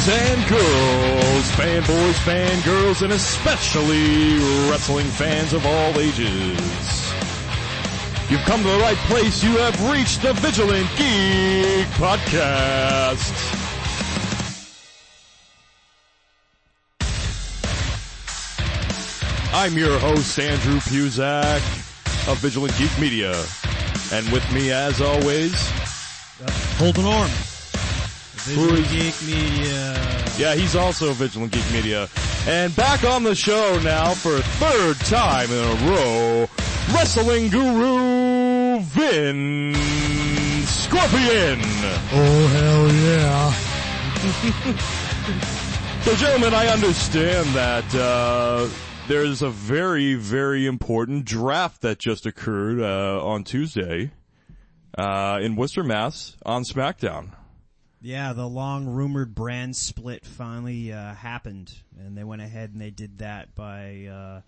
boys and girls, fanboys, fangirls, and especially wrestling fans of all ages. You've come to the right place. You have reached the Vigilant Geek Podcast. I'm your host, Andrew Puzak of Vigilant Geek Media. And with me, as always, Holden Orme. Is- Geek Media. yeah, he's also Vigilant Geek Media. And back on the show now for a third time in a row, wrestling guru Vin Scorpion. Oh hell yeah. So gentlemen, I understand that, uh, there's a very, very important draft that just occurred, uh, on Tuesday, uh, in Worcester, Mass on SmackDown. Yeah, the long rumored brand split finally uh, happened, and they went ahead and they did that by uh,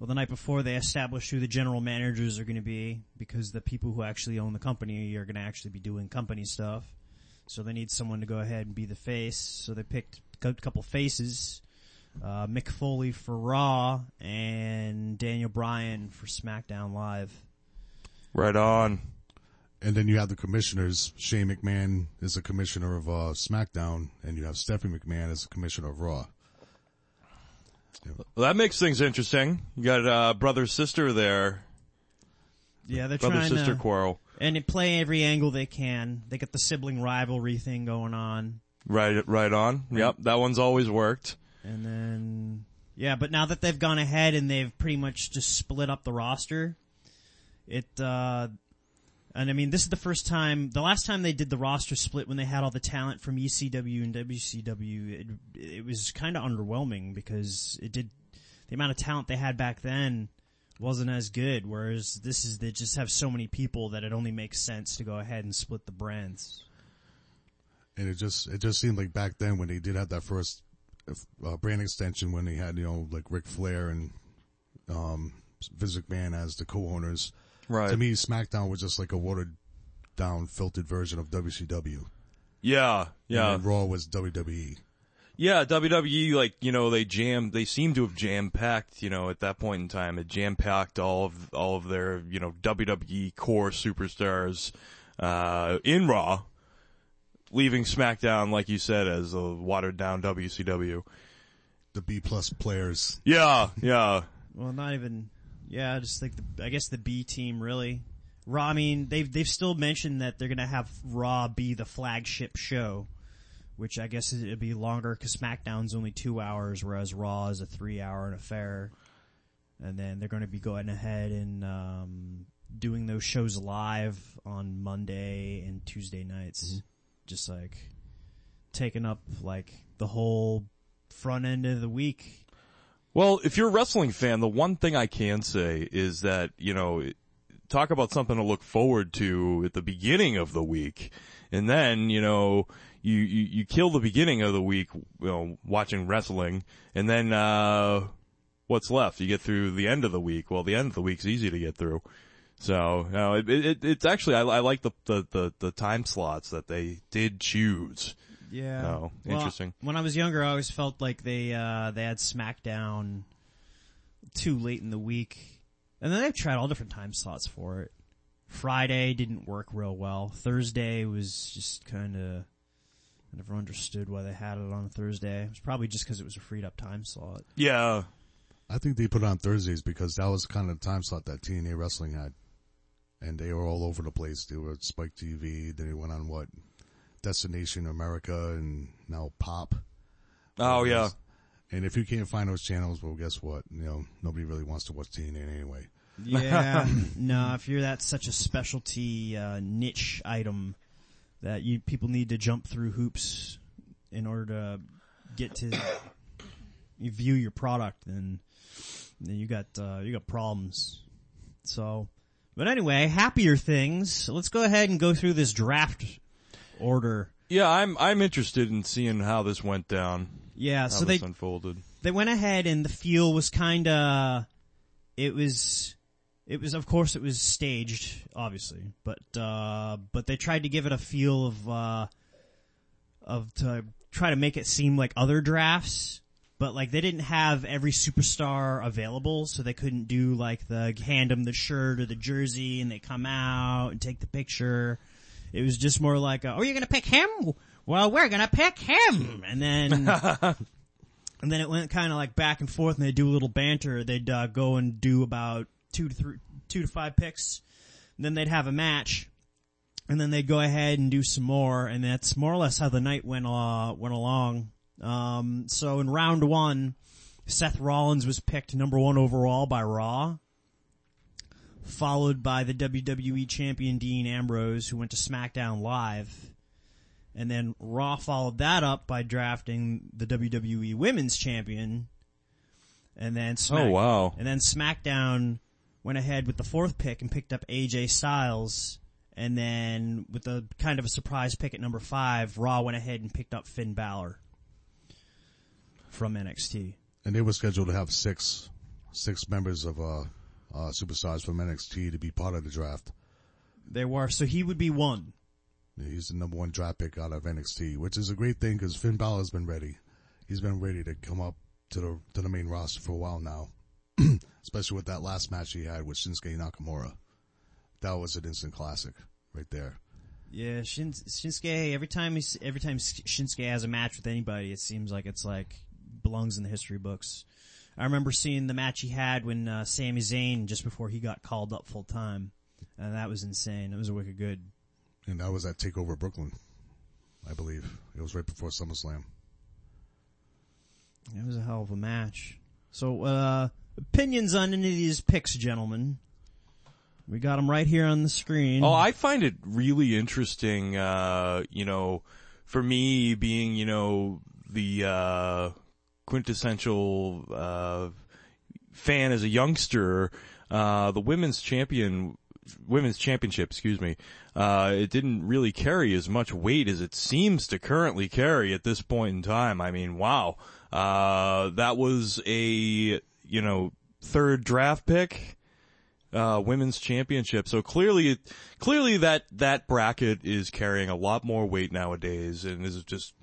well the night before they established who the general managers are going to be because the people who actually own the company are going to actually be doing company stuff. So they need someone to go ahead and be the face. So they picked a couple faces. Uh, Mick Foley for Raw and Daniel Bryan for SmackDown Live. Right on. And then you have the commissioners. Shane McMahon is a commissioner of uh, SmackDown, and you have Stephanie McMahon as a commissioner of Raw. Well, that makes things interesting. You got, uh, brother sister there. Yeah, they're Brother trying sister to, quarrel. and they play every angle they can. They got the sibling rivalry thing going on, Right, right on. Yep, that one's always worked. and then yeah. But now that they've gone ahead and they've pretty much just split up the roster, it uh, and I mean this is the first time. The last time they did the roster split when they had all the talent from ECW and WCW, it, it was kind of underwhelming because it did the amount of talent they had back then wasn't as good. Whereas this is they just have so many people that it only makes sense to go ahead and split the brands. And it just it just seemed like back then when they did have that first uh, brand extension, when they had you know like Ric Flair and um, Vince McMahon as the co-owners. Right. To me, SmackDown was just like a watered down, filtered version of WCW. Yeah, yeah. And Raw was. WWE. Yeah, WWE, like, you know, they jam, they seem to have jam packed, you know, at that point in time, it jam packed all of, all of their, you know, WWE core superstars, uh, in Raw, leaving SmackDown, like you said, as a watered down WCW. The B plus players. Yeah, yeah. Well, not even. Yeah, just like the, I guess the B team really. Raw. I mean, they've they've still mentioned that they're gonna have Raw be the flagship show, which I guess it'd be longer because SmackDown's only two hours, whereas Raw is a three-hour affair. And then they're going to be going ahead and um, doing those shows live on Monday and Tuesday nights, just like taking up like the whole front end of the week. Well, if you're a wrestling fan, the one thing I can say is that, you know, talk about something to look forward to at the beginning of the week. And then, you know, you, you, you kill the beginning of the week, you know, watching wrestling. And then, uh, what's left? You get through the end of the week. Well, the end of the week's easy to get through. So, no, it, it, it's actually, I, I like the, the, the, the time slots that they did choose. Yeah. Oh, Well, interesting. when I was younger, I always felt like they uh, they had SmackDown too late in the week, and then they've tried all different time slots for it. Friday didn't work real well. Thursday was just kind of. I never understood why they had it on a Thursday. It was probably just because it was a freed up time slot. Yeah. I think they put it on Thursdays because that was kind of the time slot that TNA Wrestling had. And they were all over the place. They were at Spike TV, then they went on what? Destination America and now Pop. Oh, yeah. And if you can't find those channels, well guess what? You know, nobody really wants to watch TNA anyway. Yeah, no. If you're that such a specialty uh, niche item that you people need to jump through hoops in order to get to you view your product, then then you got uh, you got problems. So, but anyway, happier things. Let's go ahead and go through this draft order. Yeah, I'm, I'm interested in seeing how this went down. Yeah, so they unfolded. they went ahead and the feel was kind of it was it was, of course, it was staged, obviously, but uh, but they tried to give it a feel of uh, of to try to make it seem like other drafts. But like they didn't have every superstar available, so they couldn't do like the hand them the shirt or the jersey, and they come out and take the picture. It was just more like, uh, "Oh, you're gonna pick him? Well, we're gonna pick him," and then and then it went kind of like back and forth, and they do a little banter. They'd uh, go and do about two to three, two to five picks, and then they'd have a match, and then they'd go ahead and do some more, and that's more or less how the night went uh, went along. Um, so in round one, Seth Rollins was picked number one overall by Raw, followed by the WWE champion Dean Ambrose, who went to SmackDown Live. And then Raw followed that up by drafting the WWE Women's Champion. And then Smack- Oh, wow. And then SmackDown went ahead with the fourth pick and picked up AJ Styles. And then with a kind of a surprise pick at number five, Raw went ahead and picked up Finn Balor from NXT. And they were scheduled to have six, six members of, uh, uh, superstars from NXT to be part of the draft. There were, so he would be one. He's the number one draft pick out of NXT, which is a great thing because Finn Balor's been ready. He's been ready to come up to the to the main roster for a while now, especially with that last match he had with Shinsuke Nakamura. That was an instant classic right there. Yeah, Shin- Shinsuke. Every time he's, every time Shinsuke has a match with anybody, it seems like it's like belongs in the history books. I remember seeing the match he had when uh, Sami Zayn just before he got called up full time, and that was insane. It was a wicked good. And that was at Takeover Brooklyn, I believe. It was right before SummerSlam. It was a hell of a match. So, uh, opinions on any of these picks, gentlemen? We got them right here on the screen. Oh, I find it really interesting, uh, you know, for me being, you know, the, uh, quintessential, uh, fan as a youngster, uh, the women's champion, women's championship, excuse me, uh, it didn't really carry as much weight as it seems to currently carry at this point in time. I mean, wow. Uh, that was a, you know, third draft pick uh, women's championship. So clearly, clearly that that bracket is carrying a lot more weight nowadays, and is just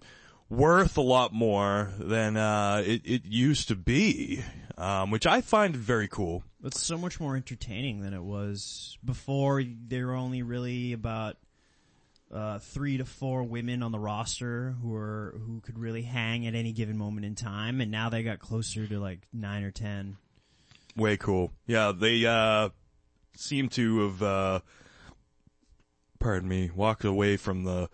worth a lot more than uh, it it used to be, um, which I find very cool. It's so much more entertaining than it was before. There were only really about uh, three to four women on the roster who were who could really hang at any given moment in time, and now they got closer to like nine or ten. Way cool. Yeah, they uh, seem to have, uh, pardon me, walked away from the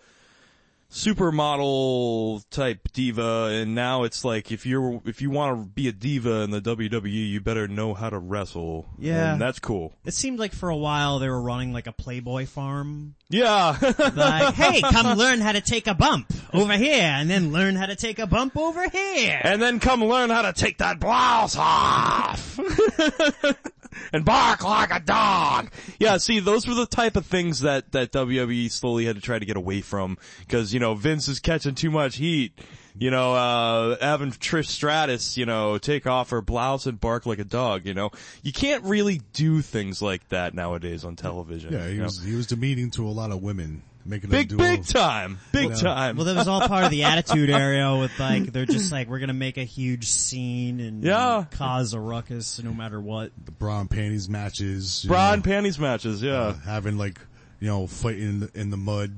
supermodel type diva and now it's like if you're if you want to be a diva in the WWE you better know how to wrestle. Yeah. And that's cool. It seemed like for a while they were running like a Playboy farm. Yeah. Like, hey, come learn how to take a bump over here, and then learn how to take a bump over here. and then come learn how to take that blouse off. and bark like a dog. Yeah, see, those were the type of things that, that WWE slowly had to try to get away from. Cause, you know, Vince is catching too much heat. You know, uh, having Trish Stratus, you know, take off her blouse and bark like a dog, you know. You can't really do things like that nowadays on television. Yeah, he you know? was he was demeaning to a lot of women, making Big, them big time. Big Yeah. time. Well, that was all part of the attitude area with like, they're just like, we're gonna make a huge scene and Yeah. cause a ruckus no matter what. the bra and panties matches. you Bra know, and panties matches, yeah. uh, having like you know fighting in the, in the mud,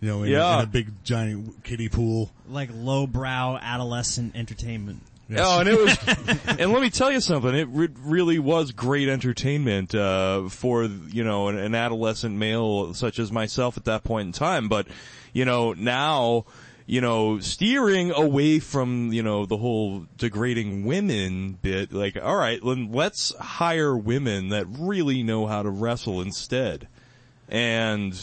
you know, in, Yeah. in a big giant kiddie pool. Like lowbrow adolescent entertainment. Oh, and it was, and let me tell you something. It re- really was great entertainment uh, for you know an, an adolescent male such as myself at that point in time. But you know now, you know, steering away from you know the whole degrading women bit. Like, all right, then let's hire women that really know how to wrestle instead, and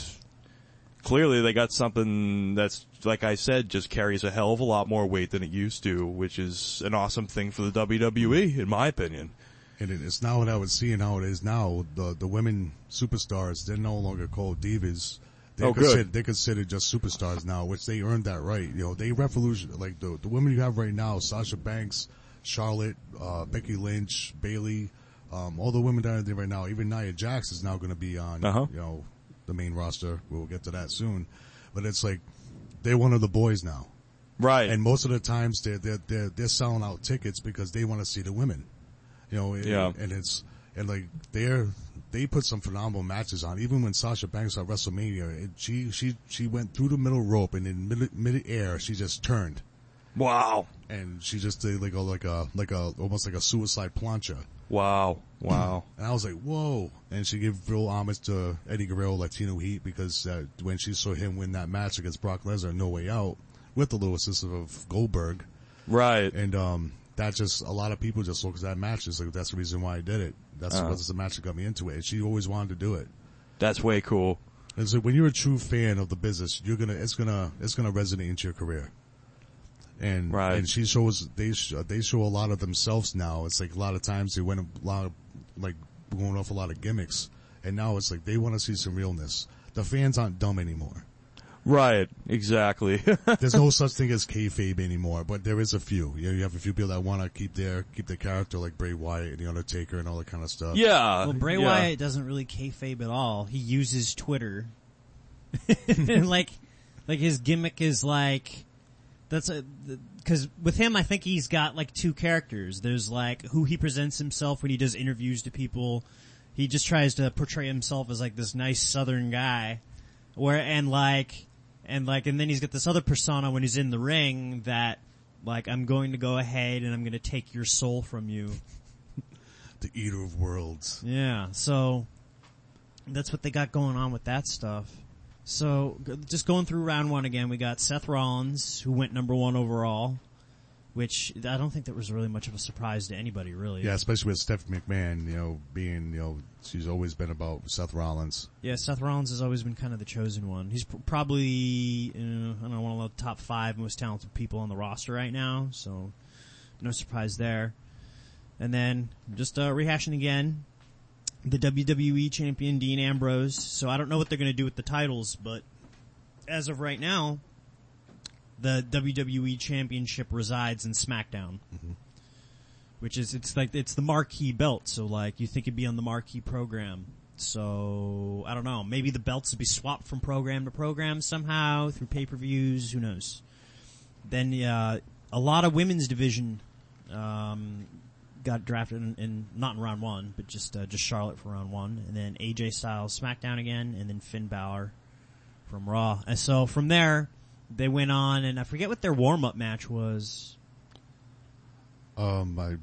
clearly they got something that's like I said just carries a hell of a lot more weight than it used to, which is an awesome thing for the WWE in my opinion. And it's now what I would see and how it is now. The the women superstars they're no longer called divas. They're Oh, good. considered, they're considered just superstars now, which they earned that right. You know, they revolution like the the women you have right now: Sasha Banks, Charlotte, uh, Becky Lynch, Bayley, um, all the women that are there right now, even Nia Jax is now going to be on, Uh-huh. you know, the main roster. We'll get to that soon. But it's like, they're one of the boys now. Right. And most of the times they're, they're, they're, they're selling out tickets because they want to see the women. You know, and, Yeah. and it's, and like, they're, they put some phenomenal matches on. Even when Sasha Banks at WrestleMania, it, she, she, she went through the middle rope and in mid, mid air, she just turned. wow. And she just did like a, like a, like a, almost like a suicide plancha. Wow. Wow. And I was like, whoa. And she gave real homage to Eddie Guerrero, Latino Heat, because uh, when she saw him win that match against Brock Lesnar, No Way Out, with the little assist of Goldberg, right. and um, that just a lot of people just look at that match. It's like that's the reason why I did it. That's Uh-huh. because it's the match that got me into it. And she always wanted to do it. That's way cool. And so when you're a true fan of the business, you're gonna it's gonna it's gonna resonate into your career. And Right. and she shows they sh- they show a lot of themselves now. It's like a lot of times they went a lot of like going off a lot of gimmicks, and now it's like they want to see some realness. The fans aren't dumb anymore. Right. Exactly. There's no such thing as kayfabe anymore, but there is a few. You know, you have a few people that want to keep their keep their character like Bray Wyatt and the Undertaker and all that kind of stuff. yeah. Well, Bray yeah. Wyatt doesn't really kayfabe at all. He uses Twitter. And like, like his gimmick is like, that's a, cause with him I think he's got like two characters. There's like who he presents himself when he does interviews to people. He just tries to portray himself as like this nice southern guy. Where, and like, and like, and then he's got this other persona when he's in the ring that, like, I'm going to go ahead and I'm going to take your soul from you. The Eater of Worlds. Yeah, so that's what they got going on with that stuff. So just going through round one again, we got Seth Rollins who went number one overall, which I don't think that was really much of a surprise to anybody really. Yeah, especially with Stephanie McMahon, you know, being, you know, she's always been about Seth Rollins. Yeah, Seth Rollins has always been kind of the chosen one. He's pr- probably, uh, I don't know, one of the top five most talented people on the roster right now, so no surprise there. And then, just uh, rehashing again, the WWE champion Dean Ambrose. So I don't know what they're going to do with the titles, but as of right now, the WWE championship resides in SmackDown. Which is, it's like, it's the marquee belt, so like, you think it'd be on the marquee program. So, I don't know, maybe the belts would be swapped from program to program somehow through pay-per-views, who knows. Then, uh, a lot of women's division, um, got drafted in, in not in round one, but just uh, just Charlotte for round one, and then AJ Styles SmackDown again, and then Finn Balor from Raw. And so from there, they went on, and I forget what their warm up match was. Um, I,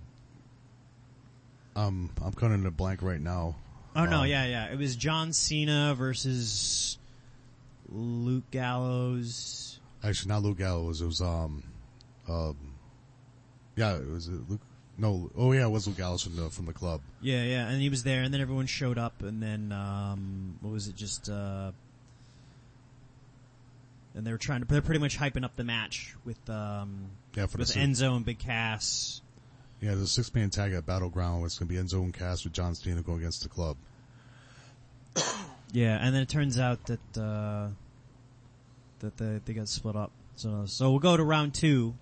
um, I'm in a blank right now. Oh no, Um, yeah, yeah, it was John Cena versus Luke Gallows. Actually, not Luke Gallows. It was um, um, yeah, it was uh, Luke. No, oh yeah, it was Luke Gallows from the from the club. Yeah, yeah, and he was there, and then everyone showed up, and then um, what was it? Just uh, and they were trying to. They're pretty much hyping up the match with um, Yeah, for the with si- Enzo and Big Cass. yeah, the six man tag at Battleground. It's gonna be Enzo and Cass with John Cena going against the club. Yeah, and then it turns out that uh, that they they got split up. So so we'll go to round two,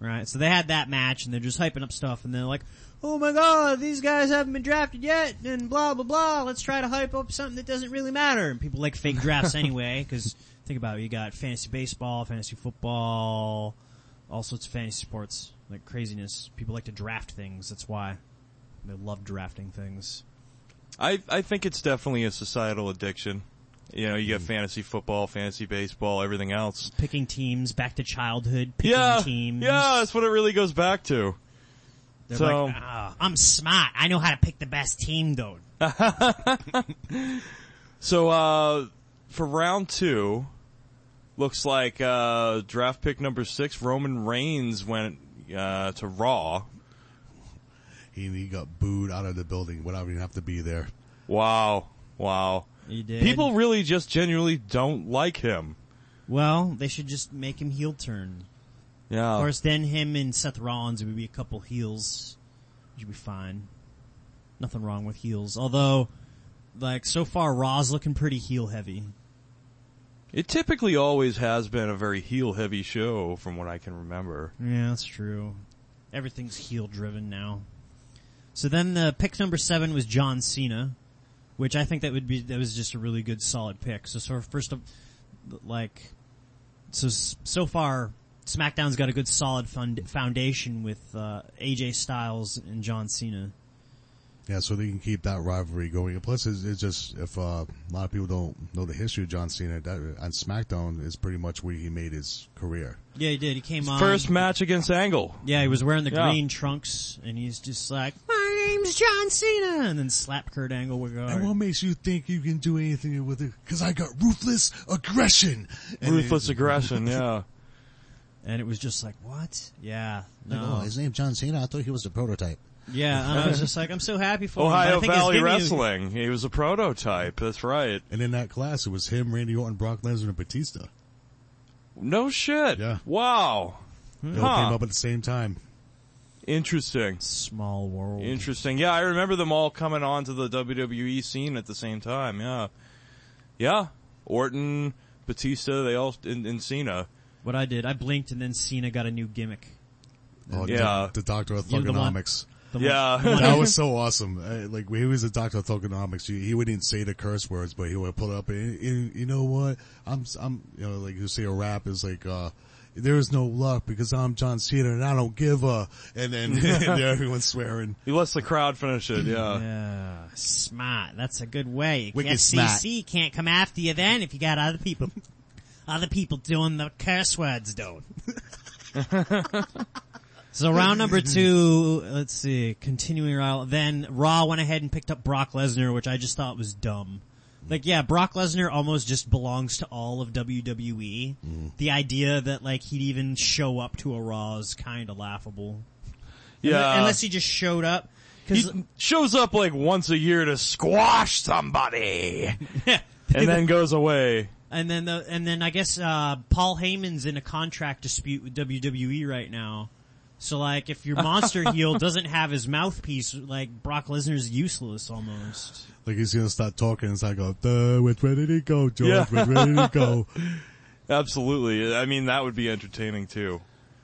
right? So they had that match, and they're just hyping up stuff, and they're like, "Oh my god, these guys haven't been drafted yet," and blah blah blah. Let's try to hype up something that doesn't really matter. And people like fake drafts anyway, because think about it, you got fantasy baseball, fantasy football, all sorts of fantasy sports, like craziness. People like to draft things. That's why they love drafting things. I I think it's definitely a societal addiction. You know, you get fantasy football, fantasy baseball, everything else. picking teams back to childhood, picking Yeah, teams. yeah, that's what it really goes back to. They're so- like, "Ah, I'm smart. I know how to pick the best team, though. So uh for round two, looks like uh draft pick number six, Roman Reigns went uh to Raw. He he got booed out of the building without even have to be there. Wow, wow. You did. People really just genuinely don't like him. well, they should just make him heel turn. Yeah. Of course, then him and Seth Rollins would be a couple heels. Would be fine. Nothing wrong with heels. Although, like, so far Raw's looking pretty heel heavy. It typically always has been a very heel heavy show from what I can remember. Yeah, that's true. Everything's heel driven now. So then the pick number seven was John Cena, which I think that would be that was just a really good solid pick. So sort of first of like so so far SmackDown's got a good solid fund, foundation with uh, AJ Styles and John Cena. Yeah, so they can keep that rivalry going. And plus, it's, it's just if uh, a lot of people don't know the history of John Cena, that on SmackDown is pretty much where he made his career. Yeah, he did. He came on First match against Angle. Yeah, he was wearing the Yeah. green trunks, and he's just like, "My name's John Cena," and then slapped Kurt Angle with And what makes you think you can do anything with it? Because I got ruthless aggression. And Ruthless it- aggression, yeah. And it was just like, what? Yeah, Like, no, oh, his name John Cena. I thought he was the prototype. yeah. I was just like, I'm so happy for him. but I Ohio Valley gimmick- Wrestling. He was a prototype. That's right. And in that class, it was him, Randy Orton, Brock Lesnar, and Batista. No shit. Yeah. Wow. They all Huh. came up at the same time. Interesting. Small world. Interesting. Yeah, I remember them all coming onto the WWE scene at the same time. Yeah. Yeah. Orton, Batista, they all, and, and Cena. What I did, I blinked, and then Cena got a new gimmick. Oh, Yeah. The, the Doctor of You know the one- Thuganomics. The Yeah. that was so awesome. Uh, like when he was a Doctor of Thuganomics, he, he wouldn't say the curse words, but he would pull up and, and you know what? I'm, I'm, you know, like you say a rap is like, uh, there is no luck because I'm John Cena and I don't give a, and then and everyone's swearing. he lets the crowd finish it. Yeah. Yeah, smart. That's a good way. Wicked FCC can't come after you then if you got other people, other people doing the curse words, don't. so round number two, let's see, continuing round, then Raw went ahead and picked up Brock Lesnar, which I just thought was dumb. Like, yeah, Brock Lesnar almost just belongs to all of WWE. The idea that like he'd even show up to a Raw is kind of laughable. Yeah. Unless he just showed up. Cause, he shows up like once a year to squash somebody and then goes away. And then the and then I guess uh Paul Heyman's in a contract dispute with WWE right now. So like if your monster heel doesn't have his mouthpiece, like Brock Lesnar's useless almost. Like he's gonna start talking. It's like, oh, duh, which way did he go, George? Yeah. Which way did he go? Absolutely. I mean, that would be entertaining too.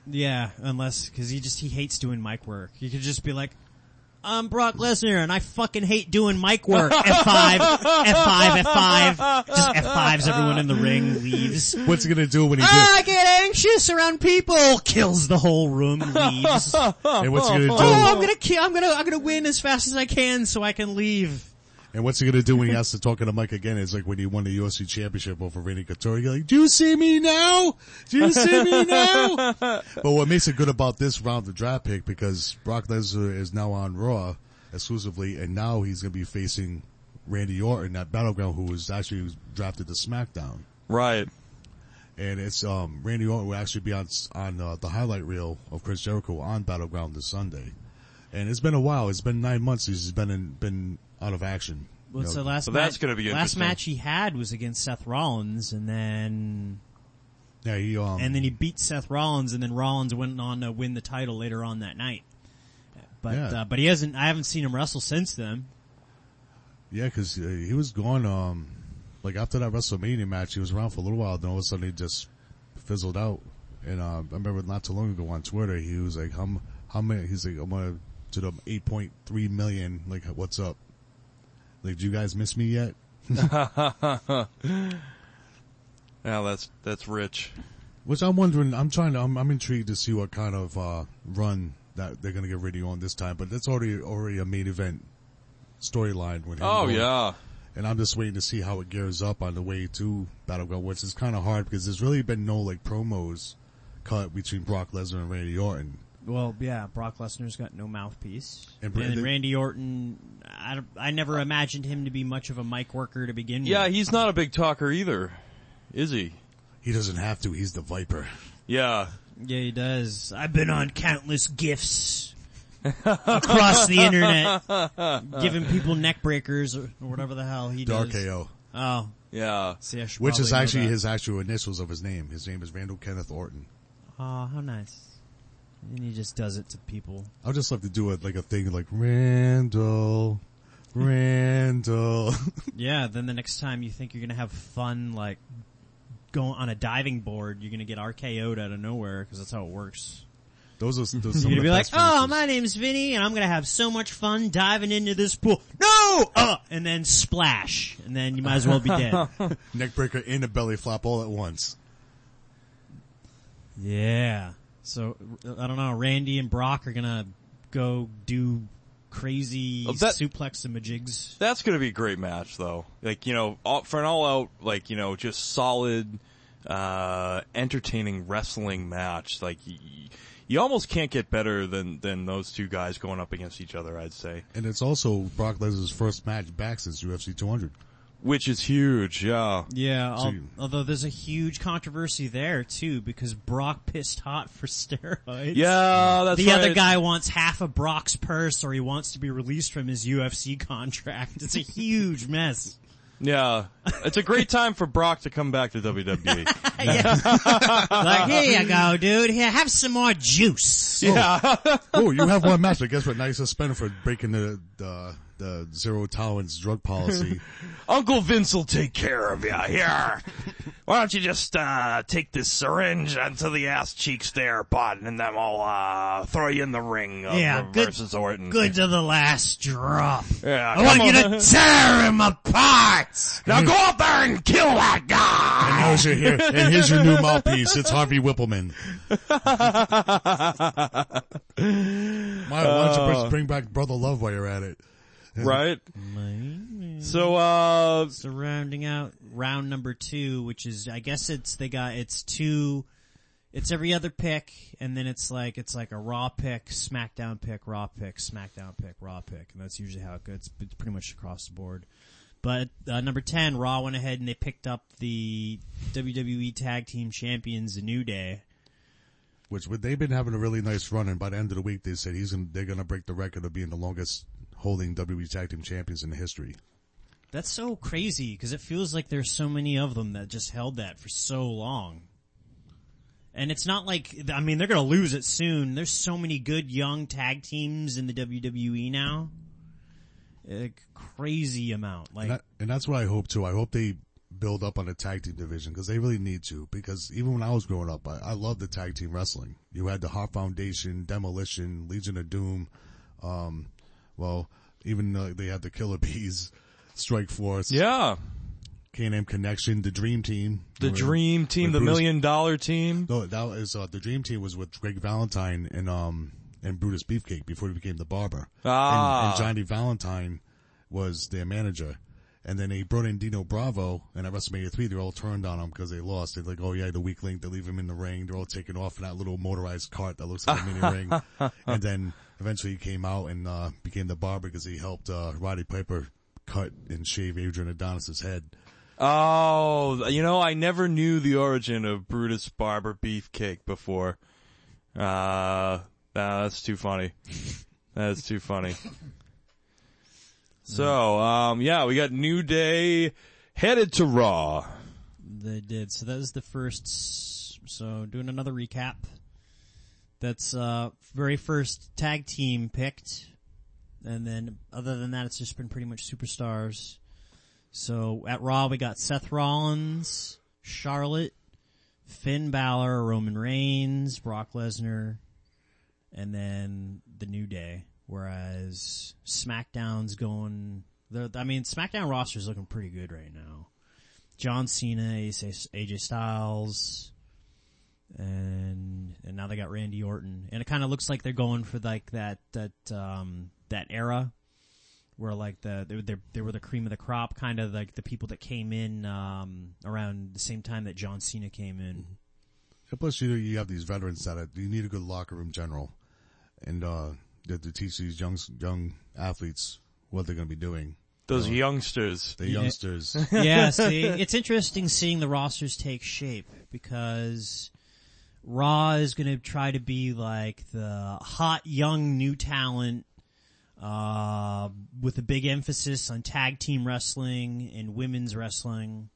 Yeah, unless cuz he just he hates doing mic work. He could just be like I'm Brock Lesnar and I fucking hate doing mic work. F5, F5, F5. Just F5s everyone in the ring leaves. What's he gonna do when he Ah? I get anxious around people. Kills the whole room, leaves. And what's he gonna do? Oh, I'm gonna kill. I'm gonna. I'm gonna win as fast as I can so I can leave. And what's he gonna do when he has to talk to the mic again? It's like when he won the UFC championship over Randy Couture. You're like, do you see me now? Do you see me now? but what makes it good about this round of draft pick because Brock Lesnar is now on Raw exclusively and now he's gonna be facing Randy Orton at Battleground who was actually drafted to SmackDown. Right. And it's, um, Randy Orton will actually be on, on, uh, the highlight reel of Chris Jericho on Battleground this Sunday. And it's been a while. It's been nine months since he's been in, been out of action. Well, You know, so last So match, that's gonna be last match he had was against Seth Rollins, and then yeah, he, um, and then he beat Seth Rollins, and then Rollins went on to win the title later on that night. But Yeah. uh, but he hasn't. I haven't seen him wrestle since then. Yeah, because uh, he was gone. Um, like after that WrestleMania match, he was around for a little while. Then all of a sudden, he just fizzled out. And uh, I remember not too long ago on Twitter, he was like, "How m- how many?" He's like, "I'm gonna to the 8.3 million. Like, what's up? Like, do you guys miss me yet?" Yeah, that's, that's rich. Which I'm wondering. I'm trying to. I'm, I'm intrigued to see what kind of uh, run that they're gonna get ready on this time. But that's already already a main event storyline with him. Oh going. yeah. and I'm just waiting to see how it gears up on the way to Battleground, which is kind of hard because there's really been no like promos cut between Brock Lesnar and Randy Orton. Well, yeah, Brock Lesnar's got no mouthpiece, And and, Randy Orton. I, I never imagined him to be much of a mic worker to begin Yeah, with. Yeah, he's not a big talker either. Is he? He doesn't have to. He's the Viper. Yeah. Yeah, he does. I've been on countless gifts across the internet, giving people neck breakers or, or whatever the hell he Dark does. KO, Oh, Yeah. see, I which is actually his actual initials of his name. His name is Randall Kenneth Orton. Oh, how nice. And he just does it to people. I would just love to do it like a thing like Randall, Randall. Yeah, then the next time you think you're gonna have fun, like, going on a diving board, you're gonna get RKO'd out of nowhere, because that's how it works. Those are those some You're of gonna the be like, oh, finishes. my name's Vinny, and I'm gonna have so much fun diving into this pool. No! Uh, and then splash. And then you might as well be dead. neck breaker and a belly flop all at once. yeah. So, I don't know, Randy and Brock are gonna go do crazy Oh, that- suplex and majigs. That's gonna be a great match though. Like, you know, all, for an all out, like, you know, just solid, uh, entertaining wrestling match. Like, y- y- you almost can't get better than, than those two guys going up against each other, I'd say. And it's also Brock Lesnar's first match back since UFC 200. Which is huge, yeah. Yeah, al- although there's a huge controversy there too, because Brock pissed hot for steroids. Yeah, that's the other guy wants half of Brock's purse or he wants to be released from his UFC contract. It's a huge mess. Yeah. It's a great time for Brock to come back to. WWE. like, here you go, dude. Here, have some more juice. yeah. oh, you have one match, but guess what? Now you're suspended for breaking the, the, the zero tolerance drug policy. Uncle Vince will take care of you. Here. Why don't you just, uh, take this syringe onto the ass cheeks there, bud, and then I'll, uh, throw you in the ring of Yeah, uh, good- versus Orton. Good to the last drop. Yeah, I want come you to tear him apart. Now go out there and kill that guy! and here's your, here, and here's your new mouthpiece. It's Harvey Wippleman. My, why don't you bring back Brother Love while you're at it? Right? So, uh, So rounding out round number two, which is, I guess it's, they got, it's two, it's every other pick, and then it's like, it's like a raw pick, smackdown pick, raw pick, smackdown pick, raw pick, and that's usually how it goes. It's pretty much across the board. But, uh, number 10, Raw went ahead and they picked up the WWE Tag Team Champions, The New Day. Which would- they've been having a really nice run, and by the end of the week, they said he's gonna, they're gonna break the record of being the longest holding WWE Tag Team Champions in history. That's so crazy, because it feels like there's so many of them that just held that for so long. And it's not like, I mean, they're gonna lose it soon. There's so many good young tag teams in the WWE now. A crazy amount. Like, And, that, and that's what I hope too. I hope they build up on the tag team division because they really need to. Because even when I was growing up, I, I loved the tag team wrestling. You had the Heart Foundation, Demolition, Legion of Doom. Um, well, even uh, they had the Killer Bees, Strike Force, yeah. K&M Connection, the Dream Team. The dream team, the Bruce- million dollar team. No, that was uh, the Dream Team was with Greg Valentine and um and Brutus Beefcake before he became the barber. Ah. And, and Johnny Valentine was their manager. And then they brought in Dino Bravo, and at WrestleMania 3, they're all turned on him because they lost. They're like, oh yeah, the weak link, they leave him in the ring. They're all taken off in that little motorized cart that looks like a mini ring. And then eventually he came out and, uh, became the barber because he helped, uh, Roddy Piper cut and shave Adrian Adonis's head. Oh, you know, I never knew the origin of Brutus Barber Beefcake before. Uh, nah, that's too funny. That's too funny. So, um, yeah, we got New Day headed to Raw. they did. So that was the first, so doing another recap. That's, uh, very first tag team picked. And then other than that, it's just been pretty much superstars. So at Raw, we got Seth Rollins, Charlotte, Finn Balor, Roman Reigns, Brock Lesnar, and then the New Day. Whereas SmackDown's going, I mean, SmackDown roster's looking pretty good right now. John Cena, AJ Styles, and and now they got Randy Orton, and it kind of looks like they're going for like that that um that era where like the they, they, they were the cream of the crop, kind of like the people that came in um around the same time that John Cena came in. Plus, you know, you have these veterans that you need a good locker room general, and uh, to, to teach these young young athletes what they're going to be doing. Those youngsters. The youngsters, yeah, see, it's interesting seeing the rosters take shape because Raw is going to try to be like the hot young new talent, uh, with a big emphasis on tag team wrestling and women's wrestling.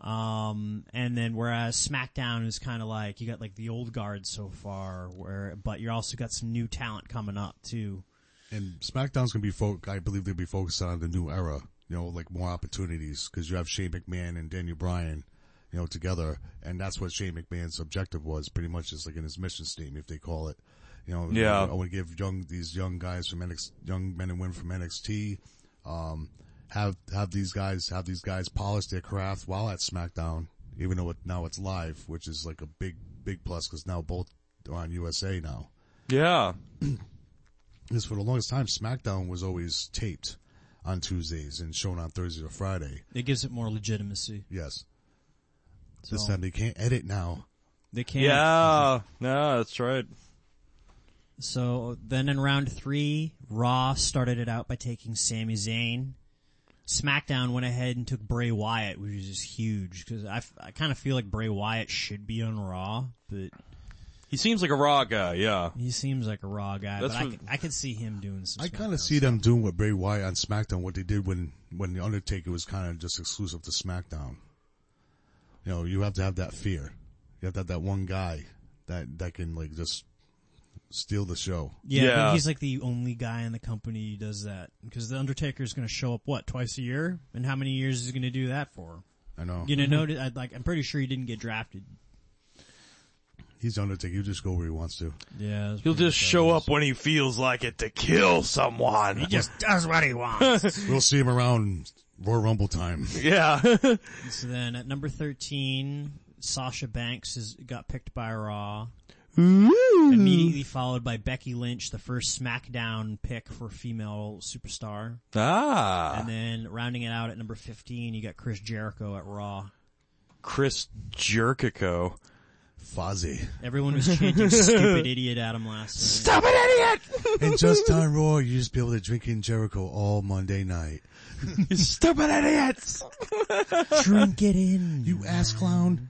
Um, and then whereas SmackDown is kind of like, you got like the old guard so far where, but you also got some new talent coming up too. and SmackDown's going to be, fo- I believe they'll be focused on the new era. You know, like more opportunities because you have Shane McMahon and Daniel Bryan. You you know, together. And that's what Shane McMahon's objective was pretty much just like in his mission statement, if they call it. You know, Yeah. I want to give young, these young guys from NXT, young men and women from NXT, um, have, have these guys, have these guys polish their craft while at SmackDown, even though it, now it's live, which is like a big, big plus because now both are on USA now. Yeah. Because for the longest time, SmackDown was always taped on Tuesdays and shown on Thursday or Friday. It gives it more legitimacy. Yes. So This time they can't edit now. they can't. Yeah. No, that's right. So then in round three, Raw started it out by taking Sami Zayn. SmackDown went ahead and took Bray Wyatt, which is just huge because I, f- I kind of feel like Bray Wyatt should be on Raw, but He seems like a raw guy, yeah. he seems like a Raw guy. That's but I could, I could see him doing some. I kind of see them doing what Bray Wyatt on SmackDown, what they did when, when The Undertaker was kind of just exclusive to SmackDown. You know, you have to have that fear. You have to have that one guy that, that can like just steal the show. Yeah, Yeah. but he's like the only guy in the company who does that because the Undertaker is going to show up what twice a year, and how many years is he going to do that for? I know. You know, mm-hmm. notice, I, like I'm pretty sure he didn't get drafted. He's The Undertaker. He'll just go where he wants to. Yeah, He'll just show up when he feels like it to kill someone. He just does what he wants. We'll see him around Royal Rumble time. Yeah. so then at number thirteen, Sasha Banks has got picked by Raw. Hmm. Immediately followed by Becky Lynch, the first SmackDown pick for female superstar. ah. And then rounding it out at number 15, you got Chris Jericho at Raw. Chris Jericho. Fozzy. Everyone was chanting stupid idiot at him last night. Stop it, idiot! and just on Raw, you just be able to drink in Jericho all Monday night. you stupid idiots! Drink it in. You ass clown.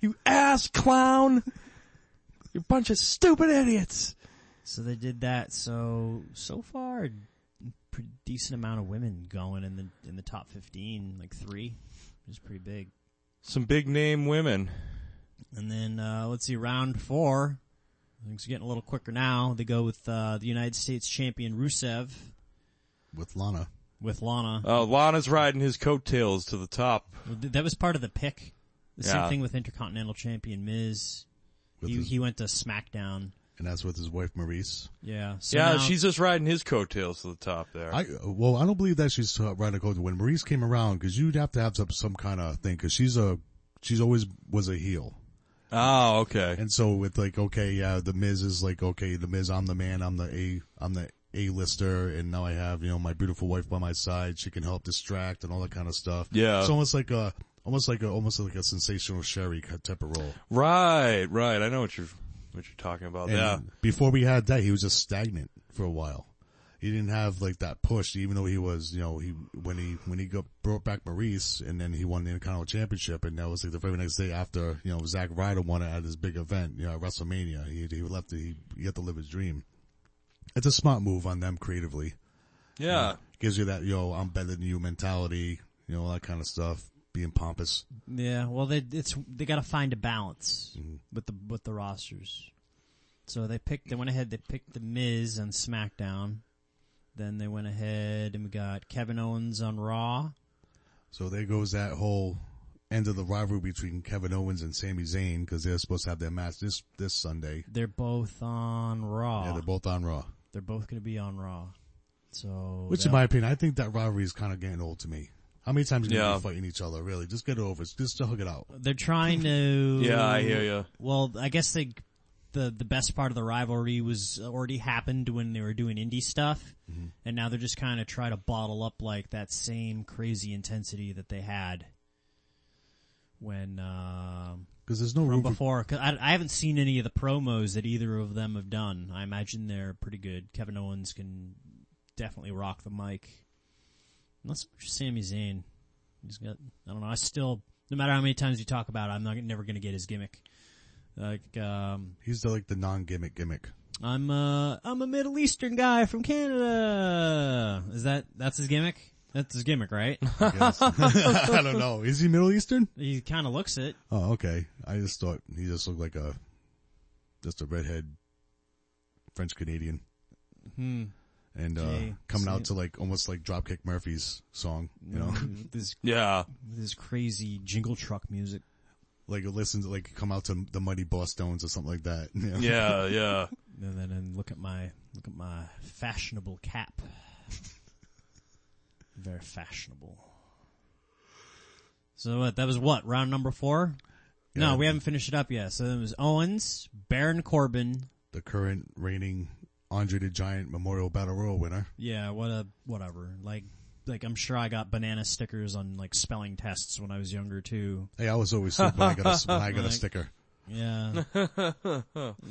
You ass clown! You bunch of stupid idiots! So they did that. So so far, pretty decent amount of women going in the in the top 15, like three, which is pretty big. Some big name women. And then uh, let's see, round four. Things are getting a little quicker now. They go with uh, the United States champion Rusev With Lana. with Lana. Uh, Lana's riding his coattails to the top. That was part of the pick. The same thing with Intercontinental Champion Miz. With He, his, he went to SmackDown. and that's with his wife Maryse. Yeah. So yeah, now- she's just riding his coattails to the top there. I well, I don't believe that she's uh, riding a to go to when Maryse came around because you'd have to have some some kind of thing because she's a she's always was a heel, oh, okay. and so with like okay, yeah, the Miz is like okay, the Miz, I'm the man, I'm the a, I'm the a lister, and now I have you know my beautiful wife by my side, she can help distract and all that kind of stuff. Yeah. it's almost like a almost like a almost like a sensational Sherri type of role. Right, right. I know what you're, what you're talking about. And yeah. before we had that, he was just stagnant for a while. He didn't have like that push, even though he was, you know, he when he when he got brought back Maryse, and then he won the Intercontinental Championship, and that was like the very next day after, you know, Zack Ryder won it at his big event, you know, at WrestleMania. He he left, he he had to live his dream. It's a smart move on them creatively. Yeah. Gives you that, yo, I'm better than you mentality, you know, all that kind of stuff. Being pompous. Yeah, well, they it's they got to find a balance Mhm. with the with the rosters. So they picked. They went ahead. They picked the Miz on SmackDown. Then they went ahead and we got Kevin Owens on Raw. So there goes that whole end of the rivalry between Kevin Owens and Sami Zayn because they're supposed to have their match this this Sunday. They're both on Raw. Yeah, they're both on Raw. They're both going to be on Raw. So Which, in my opinion, I think that rivalry is kind of getting old to me. How many times are you Yeah. fighting each other? Really, just get over it over. Just to hug it out. they're trying to. Yeah, I hear you. Well, I guess they, the the best part of the rivalry was already happened when they were doing indie stuff, Mm-hmm. and now they're just kind of trying to bottle up like that same crazy intensity that they had when um, Because there's no from room for before. Cause I, I haven't seen any of the promos that either of them have done. I imagine they're pretty good. Kevin Owens can definitely rock the mic. Let's Sami Zayn. He's got. I don't know. I still, no matter how many times you talk about it, I'm not never going to get his gimmick. Like, um, He's the, like the non-gimmick gimmick. I'm uh I'm a Middle Eastern guy from Canada. Is that that's his gimmick? That's his gimmick, right? I, guess. I don't know. Is he Middle Eastern? he kind of looks it. Oh, okay. I just thought he just looked like a just a redhead French Canadian, Hmm. And uh Okay. coming out it. to like almost like Dropkick Murphy's song. You know, this Yeah. this crazy jingle truck music. Like listen to like come out to the Mighty Bosstones or something like that. you know? Yeah, yeah. And then and look at my look at my fashionable cap. Very fashionable. So what? That was what round number four. Yeah. No, we haven't finished it up yet. So it was Owens, Baron Corbin. The current reigning Andre the Giant Memorial Battle Royal winner. Yeah, what a whatever. Like, like I'm sure I got banana stickers on like spelling tests when I was younger too. Hey, I was always sick when I got a, when I got a sticker. Yeah.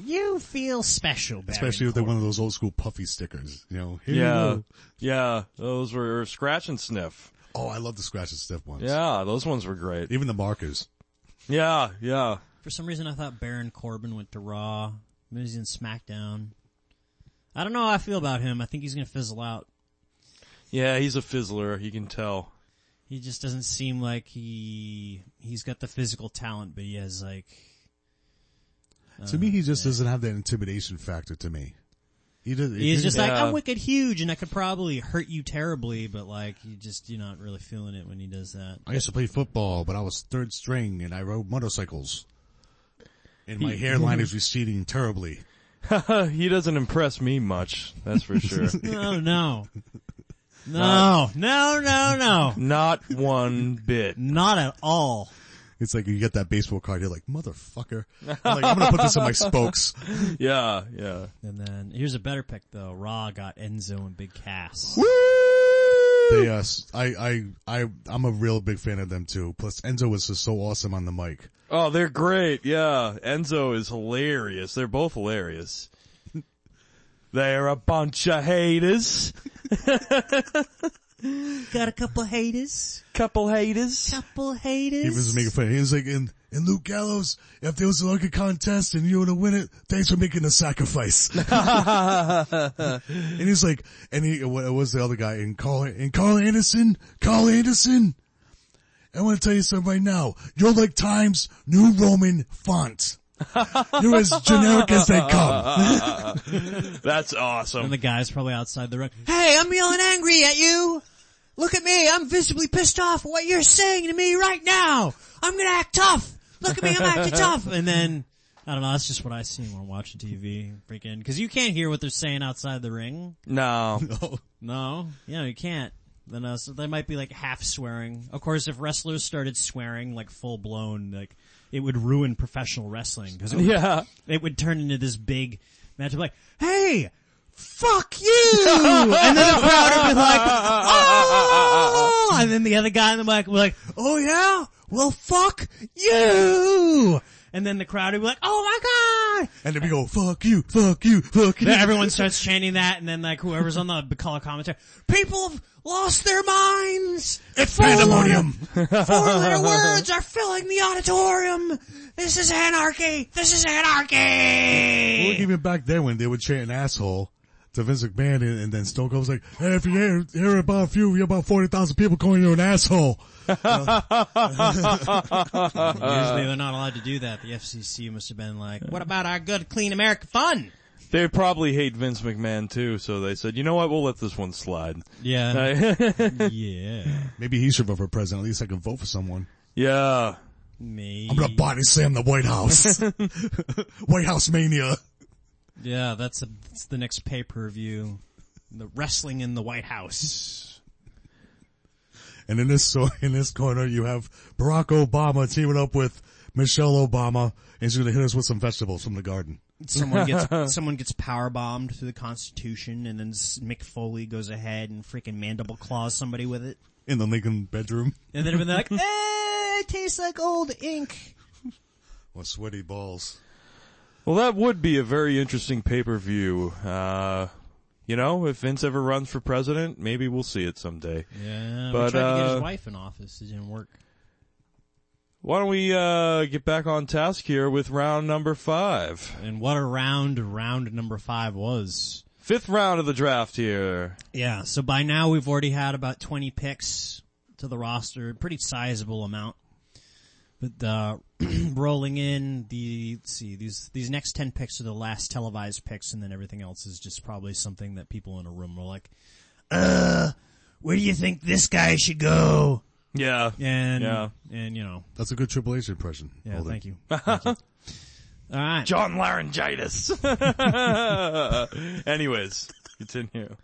you feel special, Baron Especially with the, Corbin. one of those old school puffy stickers. You know, Here you Yeah. go. Yeah. Those were scratch and sniff. Oh, I love the scratch and sniff ones. Yeah, those ones were great. Even the markers. Yeah, yeah. For some reason, I thought Baron Corbin went to Raw. Maybe he's in SmackDown. I don't know how I feel about him. I think he's gonna fizzle out. Yeah, he's a fizzler, you can tell. He just doesn't seem like he he's got the physical talent, but he has like. to me, he just uh, doesn't have that intimidation factor to me. He does. He's just like I'm wicked huge, and I could probably hurt you terribly, but like you just you're not really feeling it when he does that. I used to play football, but I was third string and I rode motorcycles. And my hairline is receding terribly. he doesn't impress me much, that's for sure. No, no, no, no, no, no, Not one bit. not at all. It's like you get that baseball card, you're like, motherfucker. I'm like, I'm gonna put this in my spokes. Yeah, yeah. And then here's a better pick though. Raw got Enzo and Big Cass. They, uh, I'm a real big fan of them too. Plus Enzo was just so awesome on the mic. Oh, they're great. Yeah. Enzo is hilarious. They're both hilarious. They're a bunch of haters. Got a couple haters. Couple haters. Couple haters. He was making fun. He was like, and, and Luke Gallows, if there was a like a contest and you were to win it, thanks for making the sacrifice. and he's like, and he, what was the other guy? And Karl, and Karl Anderson, Karl Anderson. I want to tell you something right now. You're like Times New Roman font. You're as generic as they come. That's awesome. And awesome. the guy's probably outside the ring. Hey, I'm yelling angry at you. Look at me. I'm visibly pissed off at what you're saying to me right now. I'm gonna act tough. Look at me. I'm acting tough. And then, I don't know. That's just what I see when I'm watching TV. Freaking, cause you can't hear what they're saying outside the ring. No. No. Yeah, you can't. Then uh, so they might be like half swearing. Of course, if wrestlers started swearing like full blown, like it would ruin professional wrestling because it, would- Yeah. it would turn into this big match of like, hey, fuck you! and then the crowd would be like, oh! And then the other guy in the mic would be like, oh yeah? Well fuck you! And then the crowd would be like, oh my god! And then we go, fuck you, fuck you, fuck you. Then everyone starts chanting that, and then like whoever's on the color commentary, people have lost their minds. It's pandemonium. Four-letter words are filling the auditorium. This is anarchy. This is anarchy! Well, even back then when they would chant an asshole to Vince McMahon and, and then Stone Cold was like, hey, if you hear, hear about a few, you're about 40,000 people calling you an asshole. Usually they're not allowed to do that. The FCC must have been like, what about our good, clean American fun? They probably hate Vince McMahon too, so they said, you know what, we'll let this one slide. Yeah. yeah. Maybe he should run for president. At least I can vote for someone. yeah. Me. I'm gonna body slam the White House. White House mania. Yeah, that's a, that's the next pay-per-view. The wrestling in the White House. And in this, so in this corner, you have Barack Obama teaming up with Michelle Obama, and she's gonna hit us with some vegetables from the garden. Someone gets someone gets power bombed through the Constitution, and then Mick Foley goes ahead and freaking mandible claws somebody with it, In the Lincoln bedroom. and then they're like, "Eh, it tastes like old ink." Or sweaty balls. Well, that would be a very interesting pay-per-view. Uh, you know, if Vince ever runs for president, maybe we'll see it someday. Yeah, But, we tried to get uh, his wife in office. It didn't work. Why don't we, uh, get back on task here with round number five. And what a round round number five was. Fifth round of the draft here. Yeah, so by now we've already had about 20 picks to the roster, pretty sizable amount. But, uh, rolling in the, let's see, these, these next 10 picks are the last televised picks and then everything else is just probably something that people in a room are like, uh, where do you think this guy should go? Yeah. and Yeah. and you know, That's a good Triple H impression. yeah, Holden. thank you. Thank you. All right, John Laryngitis. Anyways, continue.